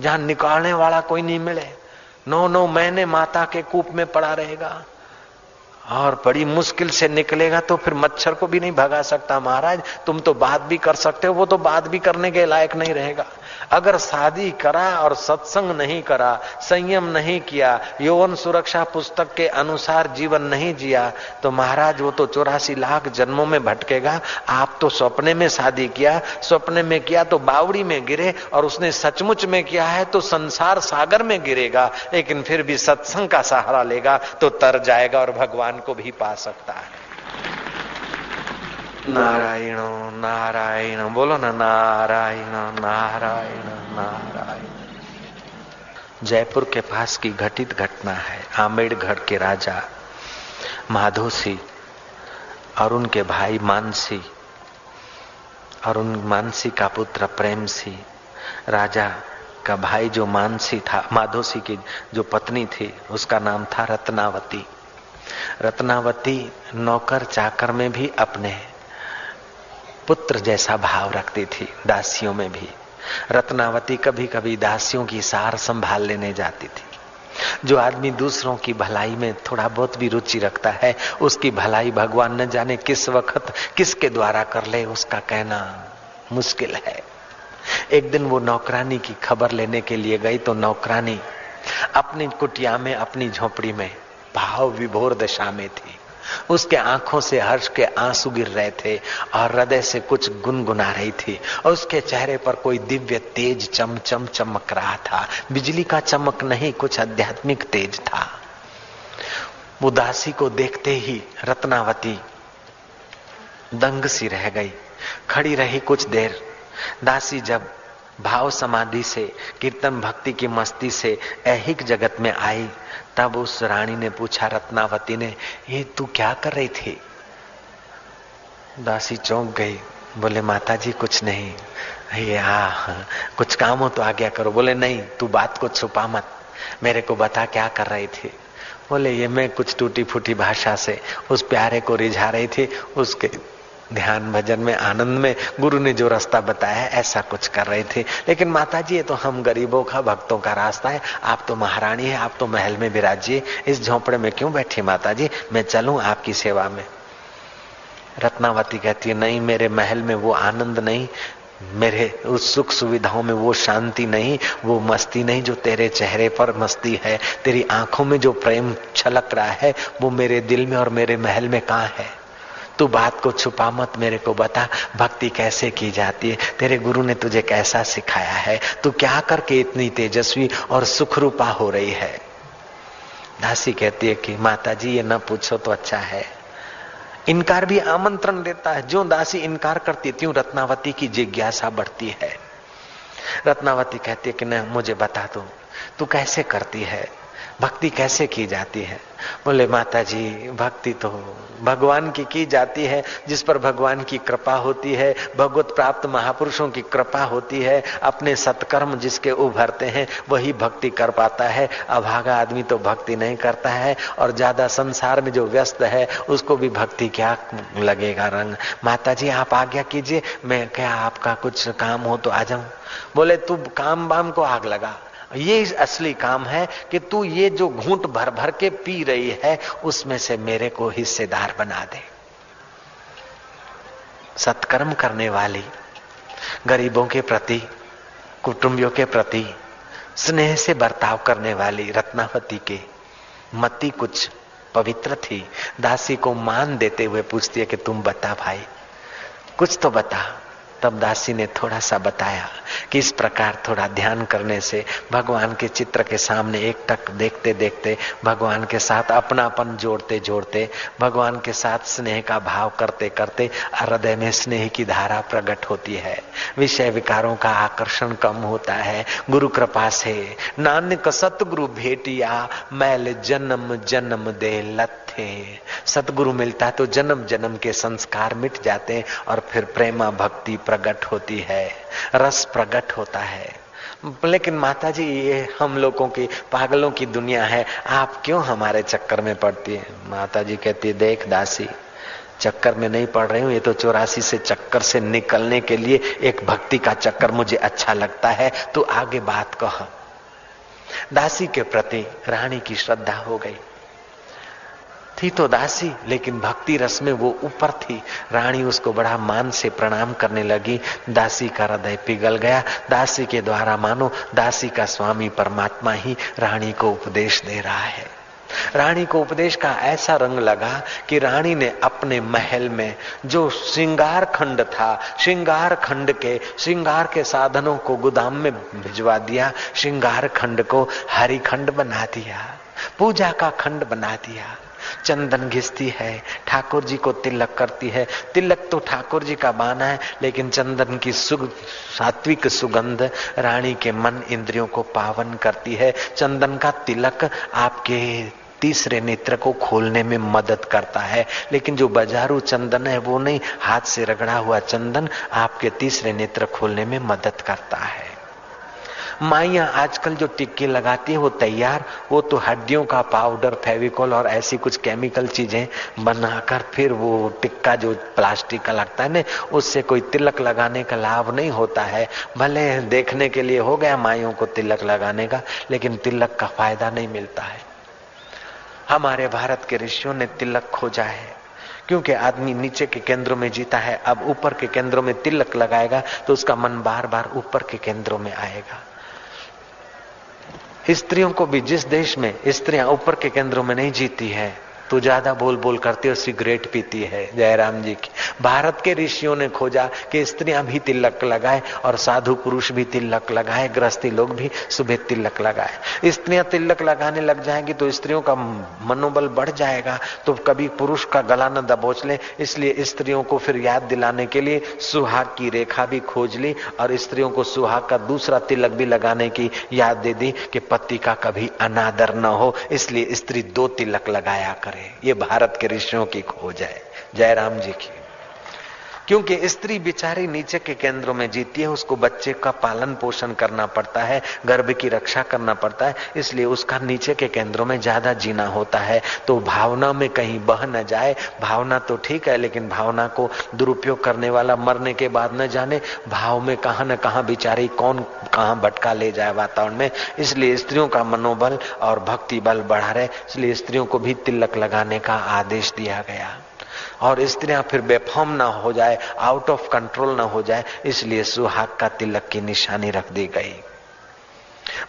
जहाँ निकालने वाला कोई नहीं मिले। नौ नौ महीने माता के कूप में पड़ा रहेगा। और बड़ी मुश्किल से निकलेगा तो फिर मच्छर को भी नहीं भगा सकता महाराज। तुम तो बात भी कर सकते हो, वो तो बात भी करने के लायक नहीं रहेगा। अगर शादी करा और सत्संग नहीं करा, संयम नहीं किया, यौवन सुरक्षा पुस्तक के अनुसार जीवन नहीं जिया तो महाराज वो तो चौरासी लाख जन्मों में भटकेगा। आप तो सपने में शादी किया, सपने में किया तो बावड़ी में गिरे और उसने सचमुच में किया है तो संसार सागर में गिरेगा, लेकिन फिर भी सत्संग का सहारा लेगा तो तर जाएगा और भगवान को भी पा सकता है। नारायण नारायण, बोलो ना, नारायण नारायण नारायण। जयपुर के पास की घटित घटना है आमेड़गढ़ के राजा माधोसी और उनके भाई मानसी और उन मानसी का पुत्र प्रेम सी, राजा का भाई जो मानसी था माधोसी की जो पत्नी थी, उसका नाम था रत्नावती। रत्नावती नौकर चाकर में भी अपने पुत्र जैसा भाव रखती थी दासियों में भी। रत्नावती कभी कभी दासियों की सार संभाल लेने जाती थी। जो आदमी दूसरों की भलाई में थोड़ा बहुत भी रुचि रखता है, उसकी भलाई भगवान न जाने किस वक्त किसके द्वारा कर ले, उसका कहना मुश्किल है। एक दिन वो नौकरानी की खबर लेने के लिए गई तो नौकरानी अपनी कुटिया में, अपनी झोपड़ी में भाव विभोर दशा में थी। उसके आँखों से हर्ष के आँसू गिर रहे थे और हृदय से कुछ गुनगुना रही थी और उसके चेहरे पर कोई दिव्य तेज चमचम चमक रहा था। बिजली का चमक नहीं, कुछ आध्यात्मिक तेज था। उदासी को देखते ही रत्नावती दंग सी रह गई। खड़ी रही कुछ देर। दासी जब भाव समाधि से, कीर्तन भक्ति की मस्ती से ऐहिक जगत में आई तब उस रानी ने पूछा, रत्नावती ने, ये तू क्या कर रही थी? दासी चौंक गई, बोले माता जी कुछ नहीं। ये हाँ कुछ काम हो तो आज्ञा करो। बोले, नहीं, तू बात को छुपा मत, मेरे को बता क्या कर रही थी? बोले, ये मैं कुछ टूटी फूटी भाषा से उस प्यारे को रिझा रही थी, उसके ध्यान भजन में, आनंद में, गुरु ने जो रास्ता बताया है, ऐसा कुछ कर रहे थे। लेकिन माता जी ये तो हम गरीबों का, भक्तों का रास्ता है। आप तो महारानी है, आप तो महल में विराजिए इस झोंपड़े में क्यों बैठी माता जी मैं चलूँ आपकी सेवा में। रत्नावती कहती है, नहीं, मेरे महल में वो आनंद नहीं। मेरे उस सुख सुविधाओं में वो शांति नहीं। वो मस्ती नहीं जो तेरे चेहरे पर मस्ती है। तेरी आँखों में जो प्रेम छलक रहा है, वो मेरे दिल में और मेरे महल में कहाँ है? तू बात को छुपा मत, मेरे को बता, भक्ति कैसे की जाती है? तेरे गुरु ने तुझे कैसा सिखाया है? तू क्या करके इतनी तेजस्वी और सुख रूपा हो रही है? दासी कहती है कि माता जी ये न पूछो तो अच्छा है। इनकार भी आमंत्रण देता है। जो दासी इनकार करती, त्यों रत्नावती की जिज्ञासा बढ़ती है। रत्नावती कहती है कि, न, मुझे बता दो, तू कैसे करती है? भक्ति कैसे की जाती है? बोले माता जी भक्ति तो भगवान की की जाती है, जिस पर भगवान की कृपा होती है, भगवत प्राप्त महापुरुषों की कृपा होती है, अपने सत्कर्म जिसके उभरते हैं, वही भक्ति कर पाता है। अभागा आदमी तो भक्ति नहीं करता है और ज़्यादा संसार में जो व्यस्त है, उसको भी भक्ति क्या लगेगा रंग? माता जी आप आज्ञा कीजिए, मैं क्या आपका कुछ काम हो तो आ जाऊँ? बोले, तू काम बाम को आग लगा ये असली काम है कि तू ये जो घूंट भर भर के पी रही है, उसमें से मेरे को हिस्सेदार बना दे। सत्कर्म करने वाली, गरीबों के प्रति, कुटुंबियों के प्रति, स्नेह से बर्ताव करने वाली रत्नावती के, मती कुछ पवित्र थी। दासी को मान देते हुए पूछती है कि तुम बता भाई, कुछ तो बता। तब दासी ने थोड़ा सा बताया कि इस प्रकार थोड़ा ध्यान करने से भगवान के चित्र के सामने एक टक देखते देखते भगवान के साथ अपनापन जोड़ते जोड़ते, भगवान के साथ स्नेह का भाव करते करते हृदय में स्नेह की धारा प्रकट होती है। विषय विकारों का आकर्षण कम होता है। गुरु कृपा से, नानक सतगुरु भेटिया, मैल जन्म जन्म दे लथे सतगुरु मिलता तो जन्म जन्म के संस्कार मिट जाते हैं और फिर प्रेमा भक्ति प्रकट होती है, रस प्रकट होता है। लेकिन माता जी ये हम लोगों की, पागलों की दुनिया है, आप क्यों हमारे चक्कर में पड़ती है? माता जी कहती है देख दासी, चक्कर में नहीं पड़ रही हूँ, ये तो चौरासी से चक्कर से निकलने के लिए एक भक्ति का चक्कर मुझे अच्छा लगता है तो आगे बात कह। दासी के प्रति रानी की श्रद्धा हो गई। थी तो दासी, लेकिन भक्ति रस में वो ऊपर थी। रानी उसको बड़ा मान से प्रणाम करने लगी। दासी का हृदय पिघल गया। दासी के द्वारा मानो, दासी का स्वामी परमात्मा ही रानी को उपदेश दे रहा है। रानी को उपदेश का ऐसा रंग लगा कि रानी ने अपने महल में, जो श्रृंगार खंड था, श्रृंगार खंड के, श्रृंगार के साधनों को गोदाम में भिजवा दिया। श्रृंगार खंड को हरी खंड बना दिया। पूजा का खंड बना दिया। चंदन घिसती है, ठाकुर जी को तिलक करती है। तिलक तो ठाकुर जी का बाना है, लेकिन चंदन की सुग, सात्विक सुगंध रानी के मन इंद्रियों को पावन करती है। चंदन का तिलक आपके तीसरे नेत्र को खोलने में मदद करता है। लेकिन जो बाजारू चंदन है, वो नहीं, हाथ से रगड़ा हुआ चंदन आपके तीसरे नेत्र खोलने में मदद करता है। माइया आजकल जो टिक्के लगाती है, वो तैयार, वो तो हड्डियों का पाउडर, फेविकोल और ऐसी कुछ केमिकल चीज़ें बनाकर फिर वो टिक्का जो प्लास्टिक का लगता है ना, उससे कोई तिलक लगाने का लाभ नहीं होता है। भले देखने के लिए हो गया माइयों को तिलक लगाने का, लेकिन तिलक का फ़ायदा नहीं मिलता है। हमारे भारत के ऋषियों ने तिलक खोजा है, क्योंकि आदमी नीचे के केंद्रों में जीता है, अब ऊपर के केंद्रों में तिलक लगाएगा तो उसका मन बार बार ऊपर के केंद्रों में आएगा। स्त्रियों को भी जिस देश में स्त्रियाँ ऊपर के केंद्रों में नहीं जीती है तो ज़्यादा बोल बोल करती और सिगरेट पीती है, जयराम जी की। भारत के ऋषियों ने खोजा कि स्त्रियाँ भी तिलक लगाए और साधु पुरुष भी तिलक लगाए, गृहस्थी लोग भी सुबह तिलक लगाए। स्त्रियाँ तिलक लगाने लग जाएँगी तो स्त्रियों का मनोबल बढ़ जाएगा तो कभी पुरुष का गला न दबोच ले। इसलिए स्त्रियों को फिर याद दिलाने के लिए सुहाग की रेखा भी खोज ली और स्त्रियों को सुहाग का दूसरा तिलक भी लगाने की याद दे दी कि पति का कभी अनादर न हो, इसलिए स्त्री दो तिलक लगाया करे। करे ये भारत के ऋषियों की खोज है। जयराम जी की। क्योंकि स्त्री बिचारी नीचे के केंद्रों में जीती है, उसको बच्चे का पालन पोषण करना पड़ता है, गर्भ की रक्षा करना पड़ता है, इसलिए उसका नीचे के केंद्रों में ज़्यादा जीना होता है। तो भावना में कहीं बह न जाए, भावना तो ठीक है, लेकिन भावना को दुरुपयोग करने वाला मरने के बाद न जाने, भाव में कहा न कहा बिचारी कौन कहा भटका ले जाए वातावरण में। इसलिए स्त्रियों का मनोबल और भक्ति बल बढ़ा रहे, इसलिए स्त्रियों को भी तिलक लगाने का आदेश दिया गया। और स्त्रियाँ फिर बेफॉर्म ना हो जाए आउट ऑफ़ कंट्रोल ना हो जाए, इसलिए सुहाग का तिलक की निशानी रख दी गई।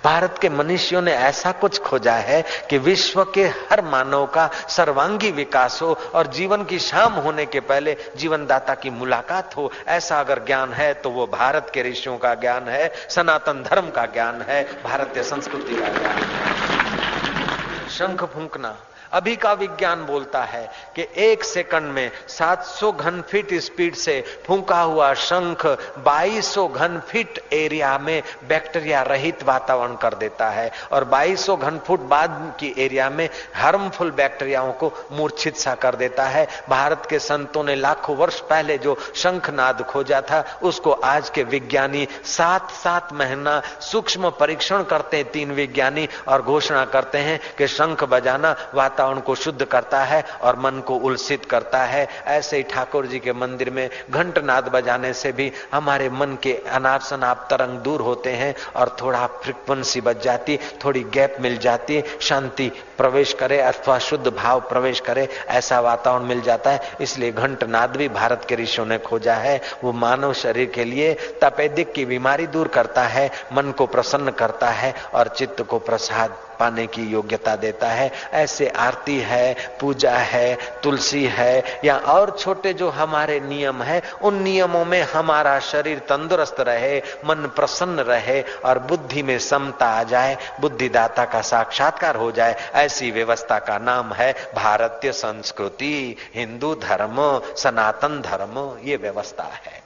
भारत के मनुष्यों ने ऐसा कुछ खोजा है कि विश्व के हर मानव का सर्वांगी विकास हो और जीवन की शाम होने के पहले जीवनदाता की मुलाकात हो। ऐसा अगर ज्ञान है तो वो भारत के ऋषियों का ज्ञान है, सनातन धर्म का ज्ञान है, भारतीय संस्कृति का ज्ञान है। शंख फूंकना। अभी का विज्ञान बोलता है कि एक सेकंड में 700 घन फीट स्पीड से फूंका हुआ शंख 2200 घन फीट एरिया में बैक्टीरिया रहित वातावरण कर देता है। और 2200 घन फुट बाद की एरिया में हार्मफुल बैक्टीरियाओं को मूर्छित सा कर देता है। भारत के संतों ने लाखों वर्ष पहले जो शंखनाद खोजा था, उसको आज के विज्ञानी सात सात महीना सूक्ष्म परीक्षण करते हैं, तीन विज्ञानी, और घोषणा करते हैं कि शंख बजाना वातावरण वातावरण को शुद्ध करता है और मन को उल्सित करता है। ऐसे ही ठाकुर जी के मंदिर में घंटनाद बजाने से भी हमारे मन के अनाप शनाप तरंग दूर होते हैं और थोड़ा फ्रिक्वेंसी बच जाती, थोड़ी गैप मिल जाती, शांति प्रवेश करे अथवा शुद्ध भाव प्रवेश करे, ऐसा वातावरण मिल जाता है। इसलिए घंटनाद भी भारत के ऋषियों ने खोजा है। वो मानव शरीर के लिए तपेदिक की बीमारी दूर करता है, मन को प्रसन्न करता है और चित्त को प्रसाद पाने की योग्यता देता है। ऐसे आरती है, पूजा है, तुलसी है, या और छोटे जो हमारे नियम है, उन नियमों में हमारा शरीर तंदुरुस्त रहे, मन प्रसन्न रहे और बुद्धि में समता आ जाए, बुद्धिदाता का साक्षात्कार हो जाए, ऐसी व्यवस्था का नाम है भारतीय संस्कृति, हिंदू धर्म, सनातन धर्म, ये व्यवस्था है।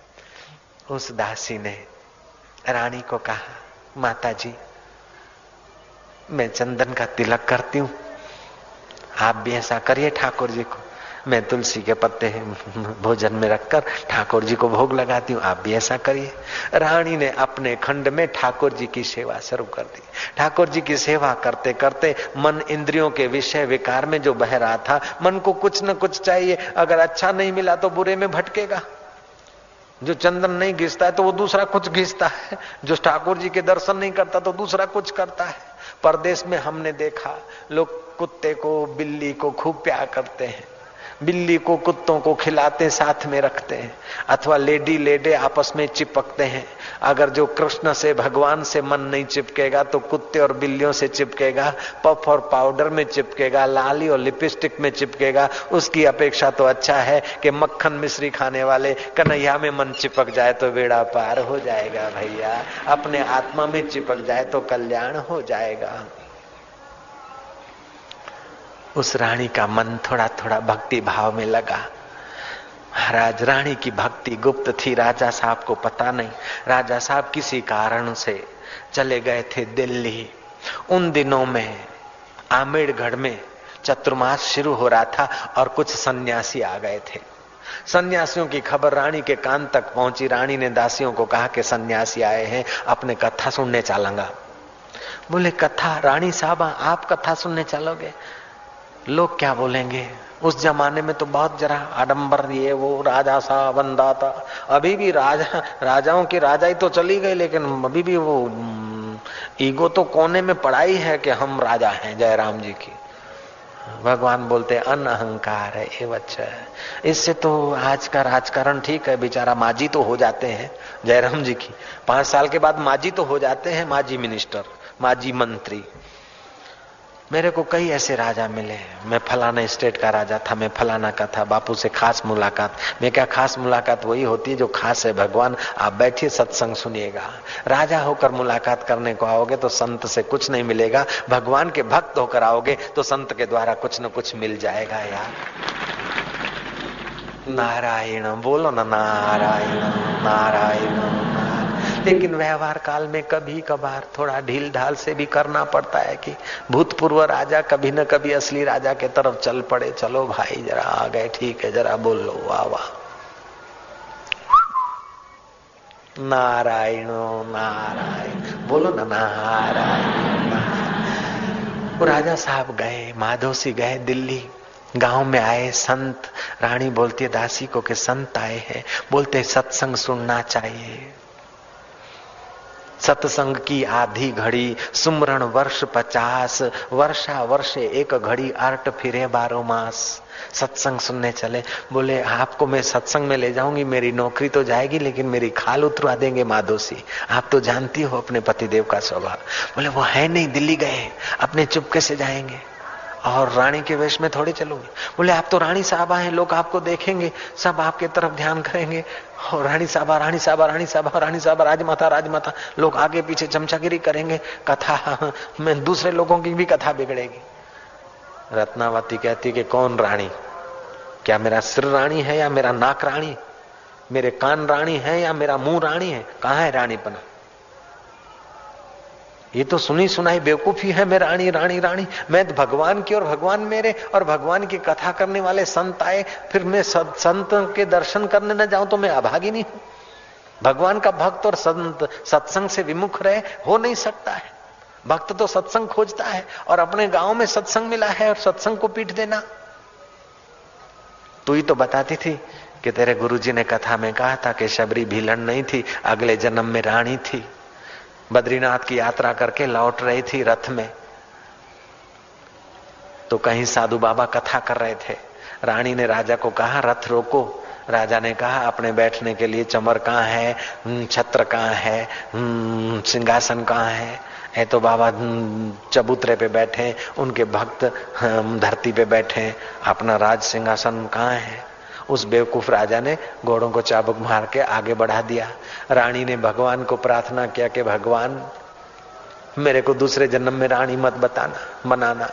उस दासी ने रानी को कहा माता जी मैं चंदन का तिलक करती हूँ। आप भी ऐसा करिए ठाकुर जी को। मैं तुलसी के पत्ते भोजन में रखकर ठाकुर जी को भोग लगाती हूँ। आप भी ऐसा करिए। रानी ने अपने खंड में ठाकुर जी की सेवा शुरू कर दी। ठाकुर जी की सेवा करते करते मन इंद्रियों के विषय विकार में जो बह रहा था, मन को कुछ न कुछ चाहिए। अगर अच्छा नहीं मिला तो बुरे में भटकेगा। जो चंदन नहीं घिसता है तो वो दूसरा कुछ घिसता है। जो ठाकुर जी के दर्शन नहीं करता तो दूसरा कुछ करता है। परदेश में हमने देखा लोग कुत्ते को बिल्ली को खूब प्यार करते हैं। बिल्ली को कुत्तों को खिलाते, साथ में रखते हैं, अथवा लेडी लेडे आपस में चिपकते हैं। अगर जो कृष्ण से, भगवान से मन नहीं चिपकेगा तो कुत्ते और बिल्लियों से चिपकेगा, पफ और पाउडर में चिपकेगा, लाली और लिपस्टिक में चिपकेगा। उसकी अपेक्षा तो अच्छा है कि मक्खन मिश्री खाने वाले कन्हैया में मन चिपक जाए तो बेड़ा पार हो जाएगा, भैया। अपने आत्मा में चिपक जाए तो कल्याण हो जाएगा। उस रानी का मन थोड़ा थोड़ा भक्ति भाव में लगा। महाराज, रानी की भक्ति गुप्त थी, राजा साहब को पता नहीं। राजा साहब किसी कारण से चले गए थे दिल्ली। उन दिनों में आमेरगढ़ में चतुर्मास शुरू हो रहा था और कुछ सन्यासी आ गए थे। सन्यासियों की खबर रानी के कान तक पहुँची। रानी ने दासियों को कहा कि सन्यासी आए हैं, अपने कथा सुनने चलूँगा बोले, कथा, रानी साहब, आप कथा सुनने चलोगे? लोग क्या बोलेंगे? उस जमाने में तो बहुत जरा आडंबर ये वो राजा सा था अभी भी राजा, राजाओं की राजा ही तो चली गई, लेकिन अभी भी वो ईगो तो कोने में पड़ाई है कि हम राजा हैं, जयराम जी की। भगवान बोलते, अन अहंकार है, ये बच्चा है। इससे तो आज का राजकारण ठीक है, बेचारा माजी तो हो जाते हैं, जयराम जी की। पाँच साल के बाद माजी तो हो जाते हैं, माजी मिनिस्टर, माजी मंत्री। मेरे को कई ऐसे राजा मिले। मैं फलाना स्टेट का राजा था, मैं फलाना का था, बापू से खास मुलाकात। मैं क्या खास मुलाकात वही होती है जो खास है? भगवान, आप बैठिए, सत्संग सुनिएगा। राजा होकर मुलाकात करने को आओगे तो संत से कुछ नहीं मिलेगा। भगवान के भक्त होकर आओगे तो संत के द्वारा कुछ न कुछ मिल जाएगा यार। नारायण, बोलो ना नारायण नारायण। लेकिन व्यवहार काल में कभी कभार थोड़ा ढील ढाल से भी करना पड़ता है कि भूतपूर्व राजा कभी न कभी असली राजा के तरफ़ चल पड़े। चलो भाई, जरा आ गए, ठीक है, जरा बोल लो वाह वाह। नारायण नारायण। बोलो ना, नारायण वो राजा साहब गए, माधोसी गए, दिल्ली। गाँव में आए, संत। रानी बोलती है, दासी को कि संत आए हैं। बोलते सत्संग सुनना चाहिए। सत्संग की आधी घड़ी, सुमरण वर्ष पचास, वर्षा वर्षे एक घड़ी अर्ट फिरे बारो मास। सत्संग सुनने चले। बोले, आपको मैं सत्संग में ले जाऊँगी, मेरी नौकरी तो जाएगी, लेकिन मेरी खाल उतरवा देंगे माधोसी आप तो जानती हो अपने पतिदेव का स्वभाव। बोले, वो है नहीं, दिल्ली गए। अपने चुपके से जाएँगे। और रानी के वेश में थोड़ी चलूँगी। बोले, आप तो रानी साहबा हैं, लोग आपको देखेंगे, सब आपके तरफ़ ध्यान करेंगे। और रानी साहबा रानी साहबा रानी साहबा रानी साहबा, राजमाता राजमाता, लोग आगे पीछे चमचागिरी करेंगे, कथा, में दूसरे लोगों की भी कथा बिगड़ेगी। रत्नावती कहती कि कौन रानी? क्या मेरा सिर रानी है या मेरा नाक रानी? मेरे कान रानी है या मेरा मुँह रानी है? कहा है रानीपना? ये तो सुनी सुनाई बेवकूफ़ी है, मैं रानी रानी रानी। मैं तो भगवान की और भगवान मेरे, और भगवान की कथा करने वाले संत आए, फिर मैं संत के दर्शन करने न जाऊँ तो मैं अभागी नहीं हूँ। भगवान का भक्त और संत, सत्संग से विमुख रहे, हो नहीं सकता है। भक्त तो सत्संग खोजता है, और अपने गाँव में सत्संग मिला है, और सत्संग को पीट देना। तू ही तो बताती थी कि तेरे गुरुजी ने कथा में कहा था कि शबरी भीलन नहीं थी, अगले जन्म में रानी थी। बद्रीनाथ की यात्रा करके लौट रही थी रथ में। तो कहीं साधु बाबा कथा कर रहे थे। रानी ने राजा को कहा रथ रोको। राजा ने कहा अपने बैठने के लिए चमर कहाँ है? हम्म, छत्र कहाँ है? हम्म, सिंहासन कहाँ है? है तो बाबा हम्म, चबूतरे पे बैठे उनके भक्त धरती पे बैठे अपना राज सिंहासन कहाँ है? उस बेवकूफ़ राजा ने घोड़ों को चाबुक मार के आगे बढ़ा दिया। रानी ने भगवान को प्रार्थना किया कि, भगवान, मेरे को दूसरे जन्म में रानी मत बताना बनाना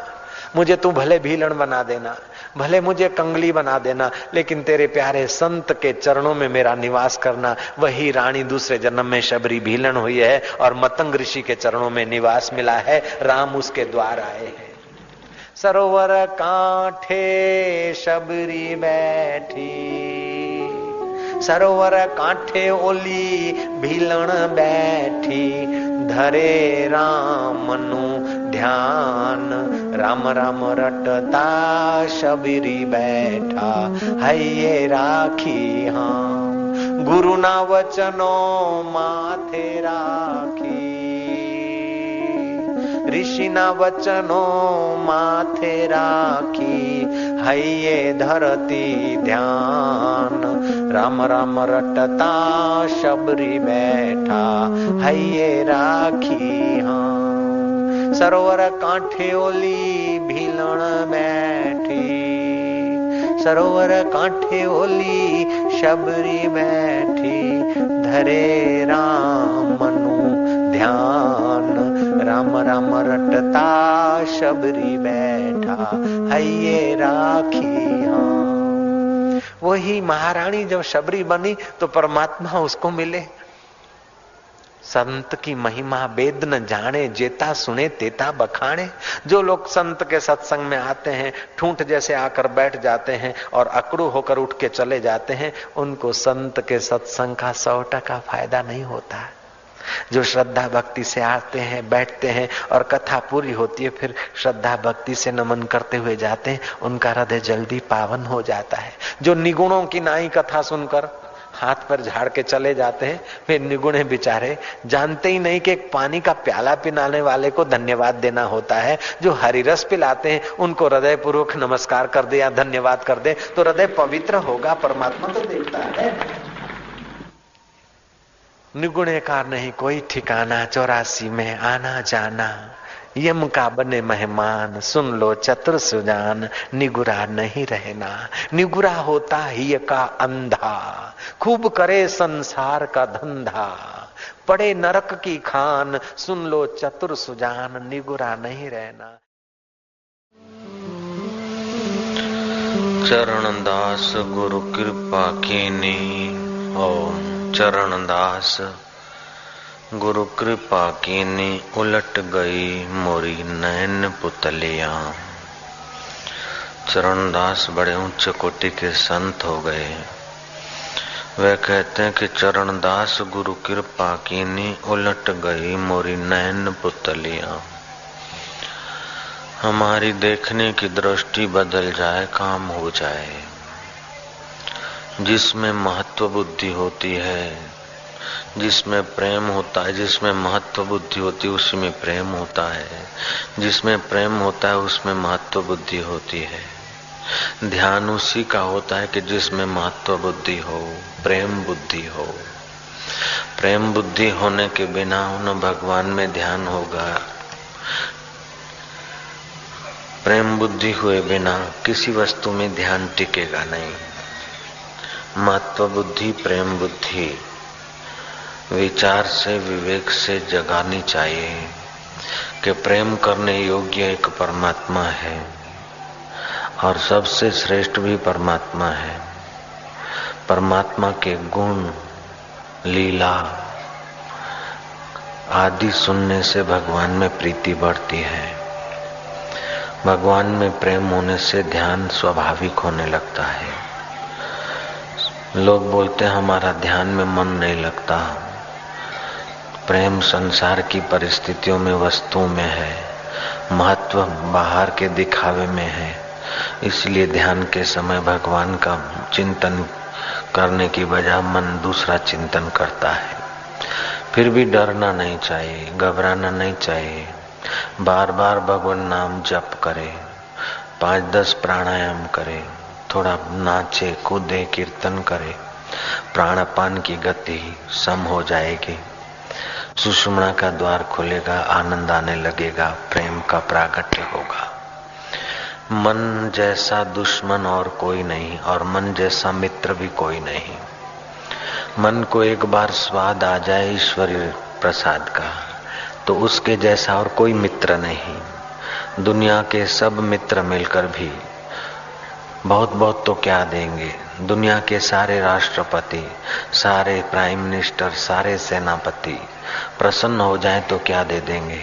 मुझे तू भले भीलन बना देना, भले मुझे कंगली बना देना, लेकिन तेरे प्यारे संत के चरणों में मेरा निवास करना। वही रानी दूसरे जन्म में शबरी भीलन हुई है और मतंग ऋषि के चरणों में निवास मिला है। राम उसके द्वार आए हैं। सरोवर कांठे शबरी बैठी। सरोवर कांठे ओली भीलण बैठी। धरे रामनु ध्यान, राम राम रटता शबरी बैठा। हये राखी हाँ गुरु ना वचनो माथे राखी। ऋषिना वचनो माथे राखी हये धरती ध्यान। राम राम रटता शबरी बैठा हये राखी हाँ। सरोवर कांठे ओली भीलण बैठी, सरोवर कांठे ओली शबरी बैठी, धरे राम मनु ध्यान। राम राम रटता, शबरी बैठा हये राखिया। वही महारानी जब शबरी बनी तो परमात्मा उसको मिले। संत की महिमा वेद न जाने, जेता सुने तेता बखाने। जो लोग संत के सत्संग में आते हैं, ठूंठ जैसे आकर बैठ जाते हैं और अकड़ू होकर उठ के चले जाते हैं, उनको संत के सत्संग का सौ टका फ़ायदा नहीं होता। है जो श्रद्धा भक्ति से आते हैं, बैठते हैं और कथा पूरी होती है, फिर श्रद्धा भक्ति से नमन करते हुए जाते हैं, उनका हृदय जल्दी पावन हो जाता है। जो निगुणों की नाई कथा सुनकर हाथ पर झाड़ के चले जाते हैं, वे निगुणे बिचारे जानते ही नहीं कि एक पानी का प्याला पिलाने वाले को धन्यवाद देना होता है। जो हरी रस पिलाते हैं, उनको हृदय पूर्वक नमस्कार कर दे या धन्यवाद कर दे तो हृदय पवित्र होगा, परमात्मा तो देखता है। निगुणेकार नहीं, कोई ठिकाना, चौरासी में आना जाना। यम का बने मेहमान, सुन लो चतुर सुजान, निगुरा नहीं रहना। निगुरा होता ही का अंधा, खूब करे संसार का धंधा। पड़े नरक की खान, सुन लो चतुर सुजान, निगुरा नहीं रहना। चरण दास गुरु कृपा की ओम। चरण दास गुरु कृपा कीनी उलट गई मोरी नैन पुतलिया। चरणदास बड़े उच्च कोटि के संत हो गए। वे कहते हैं कि चरणदास, गुरु कृपा कीनी उलट गई मोरी नैन पुतलिया। हमारी देखने की दृष्टि बदल जाए, काम हो जाए। जिसमें महत्व बुद्धि होती है, जिसमें प्रेम होता है, जिसमें महत्व बुद्धि होती है, उसी में प्रेम होता है। जिसमें प्रेम होता है, उसमें महत्व बुद्धि होती है। ध्यान उसी का होता है कि जिसमें महत्व बुद्धि हो, प्रेम बुद्धि हो। प्रेम बुद्धि होने के बिना उन भगवान में ध्यान होगा। प्रेम बुद्धि हुए बिना किसी वस्तु में ध्यान टिकेगा नहीं। महत्व बुद्धि प्रेम बुद्धि विचार से, विवेक से जगानी चाहिए कि प्रेम करने योग्य एक परमात्मा है और सबसे श्रेष्ठ भी परमात्मा है। परमात्मा के गुण, लीला आदि सुनने से भगवान में प्रीति बढ़ती है। भगवान में प्रेम होने से ध्यान स्वाभाविक होने लगता है। लोग बोलते हैं, हमारा ध्यान में मन नहीं लगता। प्रेम संसार की परिस्थितियों में, वस्तुओं में है। महत्व बाहर के दिखावे में है। इसलिए ध्यान के समय भगवान का चिंतन करने की बजाय मन दूसरा चिंतन करता है। फिर भी डरना नहीं चाहिए, घबराना नहीं चाहिए। बार बार भगवान नाम जप करे पाँच दस प्राणायाम करे। थोड़ा नाचे, कूदे, कीर्तन करे, प्राणपान की गति सम हो जाएगी। सुषमणा का द्वार खुलेगा, आनंद आने लगेगा, प्रेम का प्रागट्य होगा। मन जैसा दुश्मन और कोई नहीं, और मन जैसा मित्र भी कोई नहीं। मन को एक बार स्वाद आ जाए ईश्वरीय प्रसाद का तो उसके जैसा और कोई मित्र नहीं। दुनिया के सब मित्र मिलकर भी बहुत बहुत तो क्या देंगे? दुनिया के सारे राष्ट्रपति, सारे प्राइम मिनिस्टर, सारे सेनापति प्रसन्न हो जाए तो क्या दे देंगे?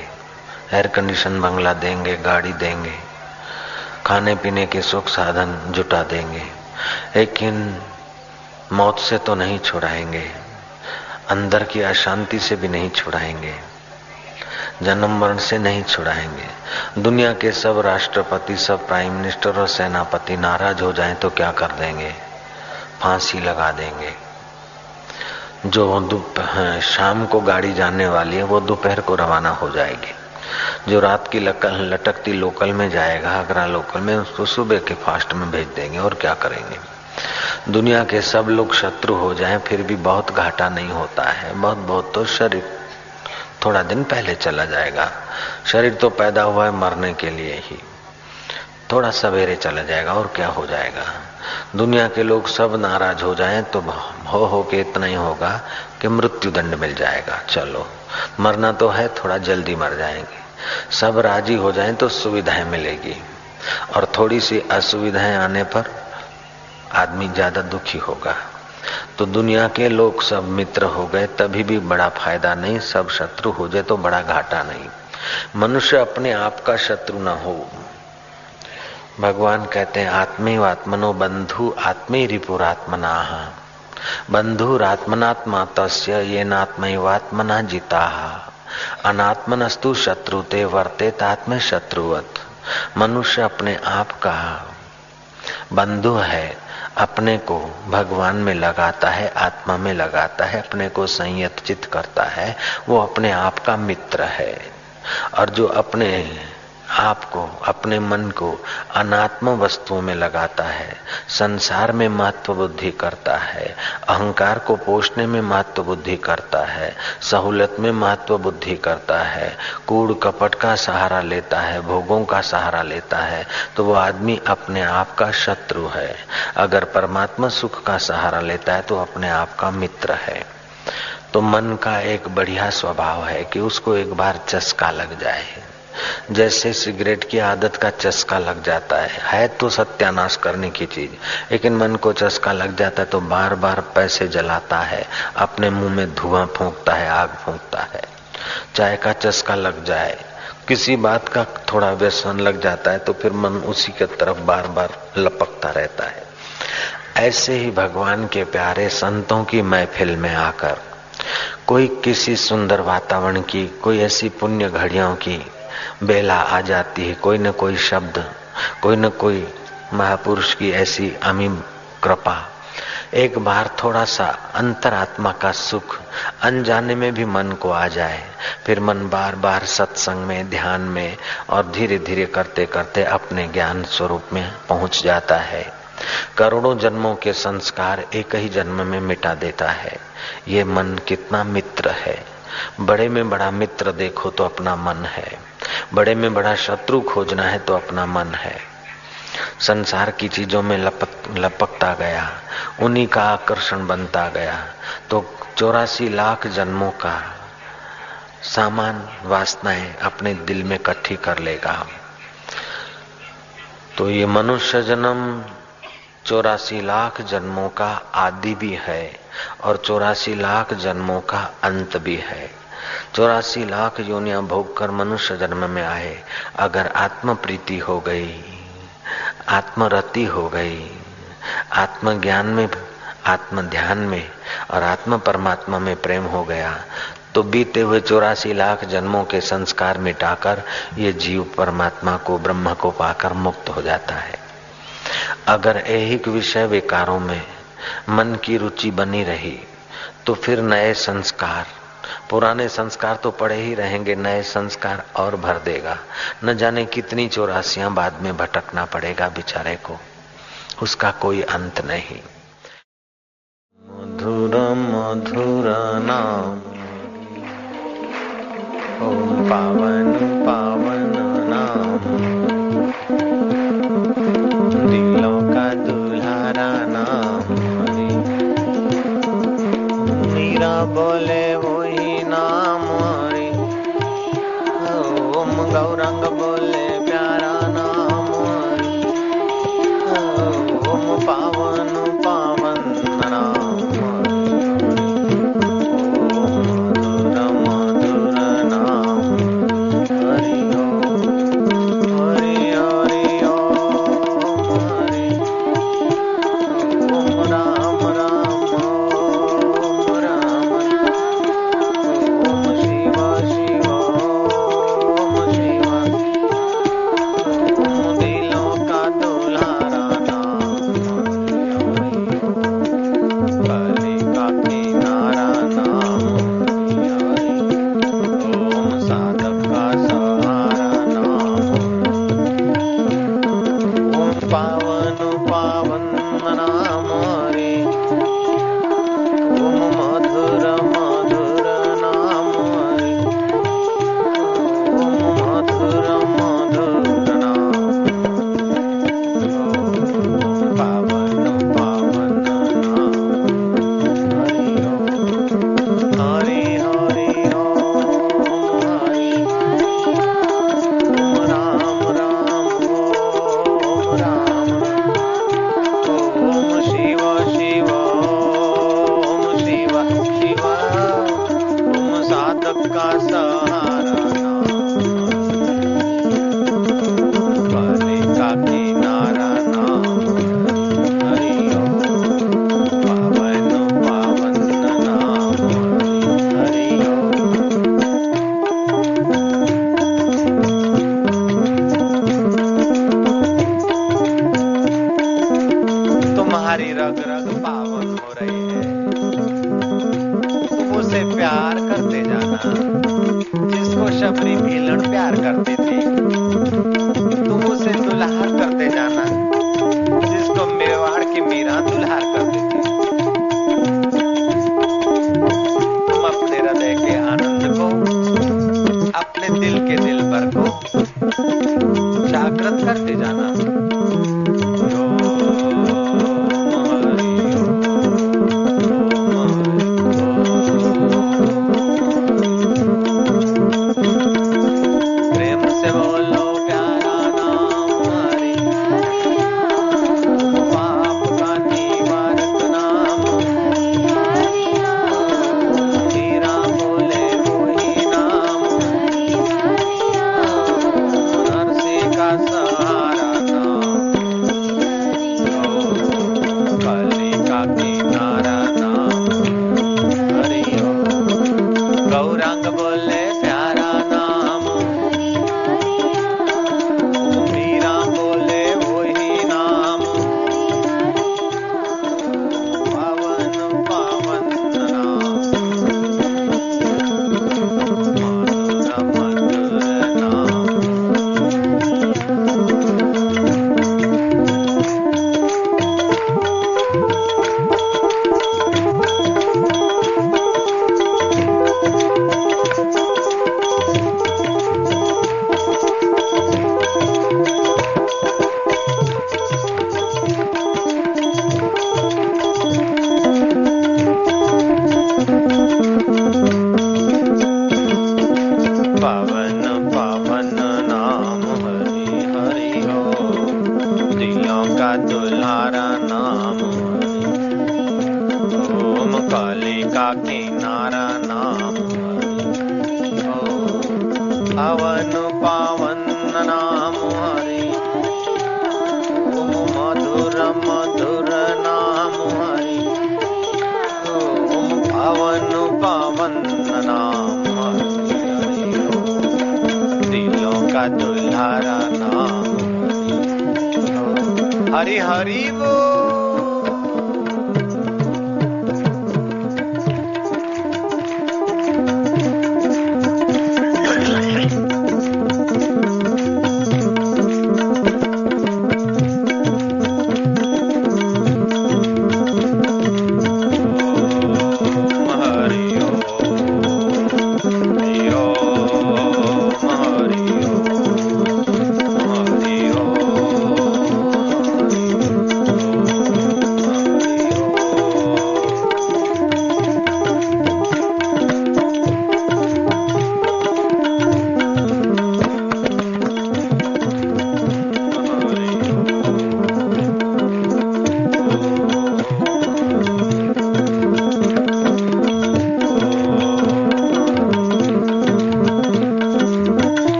एयर कंडीशन बंगला देंगे, गाड़ी देंगे, खाने पीने के सुख साधन जुटा देंगे। लेकिन मौत से तो नहीं छुड़ाएँगे, अंदर की अशांति से भी नहीं छुड़ाएँगे। जन्म मरण से नहीं छुड़ाएँगे। दुनिया के सब राष्ट्रपति, सब प्राइम मिनिस्टर और सेनापति नाराज़ हो जाएँ तो क्या कर देंगे? फांसी लगा देंगे। जो शाम को गाड़ी जाने वाली है, वो दोपहर को रवाना हो जाएगी। जो रात की लकल, लटकती लोकल में जाएगा, आगरा लोकल में, उसको सुबह के फास्ट में भेज देंगे और क्या करेंगे? दुनिया के सब लोग शत्रु हो जाएँ, फिर भी बहुत घाटा नहीं होता है। बहुत बहुत तो शरीर थोड़ा दिन पहले चला जाएगा। शरीर तो पैदा हुआ है मरने के लिए ही। थोड़ा सवेरे चला जाएगा और क्या हो जाएगा? दुनिया के लोग सब नाराज़ हो जाएँ तो हो हो के इतना ही होगा कि मृत्यु दंड मिल जाएगा। चलो, मरना तो है, थोड़ा जल्दी मर जाएँगे। सब राज़ी हो जाएँ तो सुविधाएँ मिलेगी। और थोड़ी सी असुविधाएँ आने पर आदमी ज़्यादा दुखी होगा। तो दुनिया के लोग सब मित्र हो गए, तभी भी बड़ा फ़ायदा नहीं, सब शत्रु हो जाए तो बड़ा घाटा नहीं। मनुष्य अपने आप का शत्रु ना हो। भगवान कहते हैं आत्मे आत्मनो बंधु आत्मे रिपुरात्मना बंधु बंधुरात्मनात्मा तस्य ये नात्मैवात्मना जीता। अनात्मनस्तु शत्रुते वर्ते तात्म शत्रुवत मनुष्य अपने आप का बंधु है। अपने को भगवान में लगाता है, आत्मा में लगाता है, अपने को संयत चित करता है, वो अपने आप का मित्र है। और जो अपने आपको, अपने मन को अनात्म वस्तुओं में लगाता है, संसार में महत्व बुद्धि करता है, अहंकार को पोषने में महत्व बुद्धि करता है सहूलत में महत्व बुद्धि करता है, कूड़ कपट का सहारा लेता है, भोगों का सहारा लेता है तो वो आदमी अपने आप का शत्रु है। अगर परमात्मा सुख का सहारा लेता है तो अपने आप का मित्र है। तो मन का एक बढ़िया स्वभाव है कि उसको एक बार चस्का लग जाए। जैसे सिगरेट की आदत का चस्का लग जाता है। है तो सत्यानाश करने की चीज़। लेकिन मन को चस्का लग जाता है तो बार बार पैसे जलाता है। अपने मुँह में धुआँ फूंकता है, आग फूंकता है। चाय का चस्का लग जाए। किसी बात का थोड़ा व्यसन लग जाता है तो फिर मन उसी के तरफ़ बार बार लपकता रहता है। ऐसे ही भगवान के प्यारे संतों की महफिल में आकर, कोई किसी सुंदर वातावरण की, कोई ऐसी पुण्य घड़ियों की बेला आ जाती है। कोई न कोई शब्द, कोई न कोई महापुरुष की ऐसी अमीम कृपा। एक बार थोड़ा सा अंतरात्मा का सुख अनजाने में भी मन को आ जाए। फिर मन बार बार सत्संग में, ध्यान में और धीरे धीरे करते करते अपने ज्ञान स्वरूप में पहुँच जाता है। करोड़ों जन्मों के संस्कार एक ही जन्म में मिटा देता है। ये मन कितना मित्र है। बड़े में बड़ा मित्र देखो तो अपना मन है। बड़े में बड़ा शत्रु खोजना है तो अपना मन है। संसार की चीज़ों में लपक, लपकता गया, उन्हीं का आकर्षण बनता गया। तो चौरासी लाख जन्मों का सामान, वासनाएँ अपने दिल में इकट्ठी कर लेगा। तो ये मनुष्य जन्म, चौरासी लाख जन्मों का आदि भी है। और चौरासी लाख जन्मों का अंत भी है। चौरासी लाख योनिया भोग कर मनुष्य जन्म में आए, अगर आत्म प्रीति हो गई, आत्मरति हो गई, आत्मज्ञान में आत्म ध्यान में और आत्म परमात्मा में प्रेम हो गया तो बीते हुए चौरासी लाख जन्मों के संस्कार मिटाकर ये जीव परमात्मा को, ब्रह्म को पाकर मुक्त हो जाता है। अगर एक विषय विकारों में मन की रुचि बनी रही तो फिर नए संस्कार। पुराने संस्कार तो पड़े ही रहेंगे, नए संस्कार और भर देगा। न जाने कितनी चौरासियाँ बाद में भटकना पड़ेगा बेचारे को। उसका कोई अंत नहीं। मधुर मधुर नाम। पावन पावन। बोले वही नाम ओम गौरंग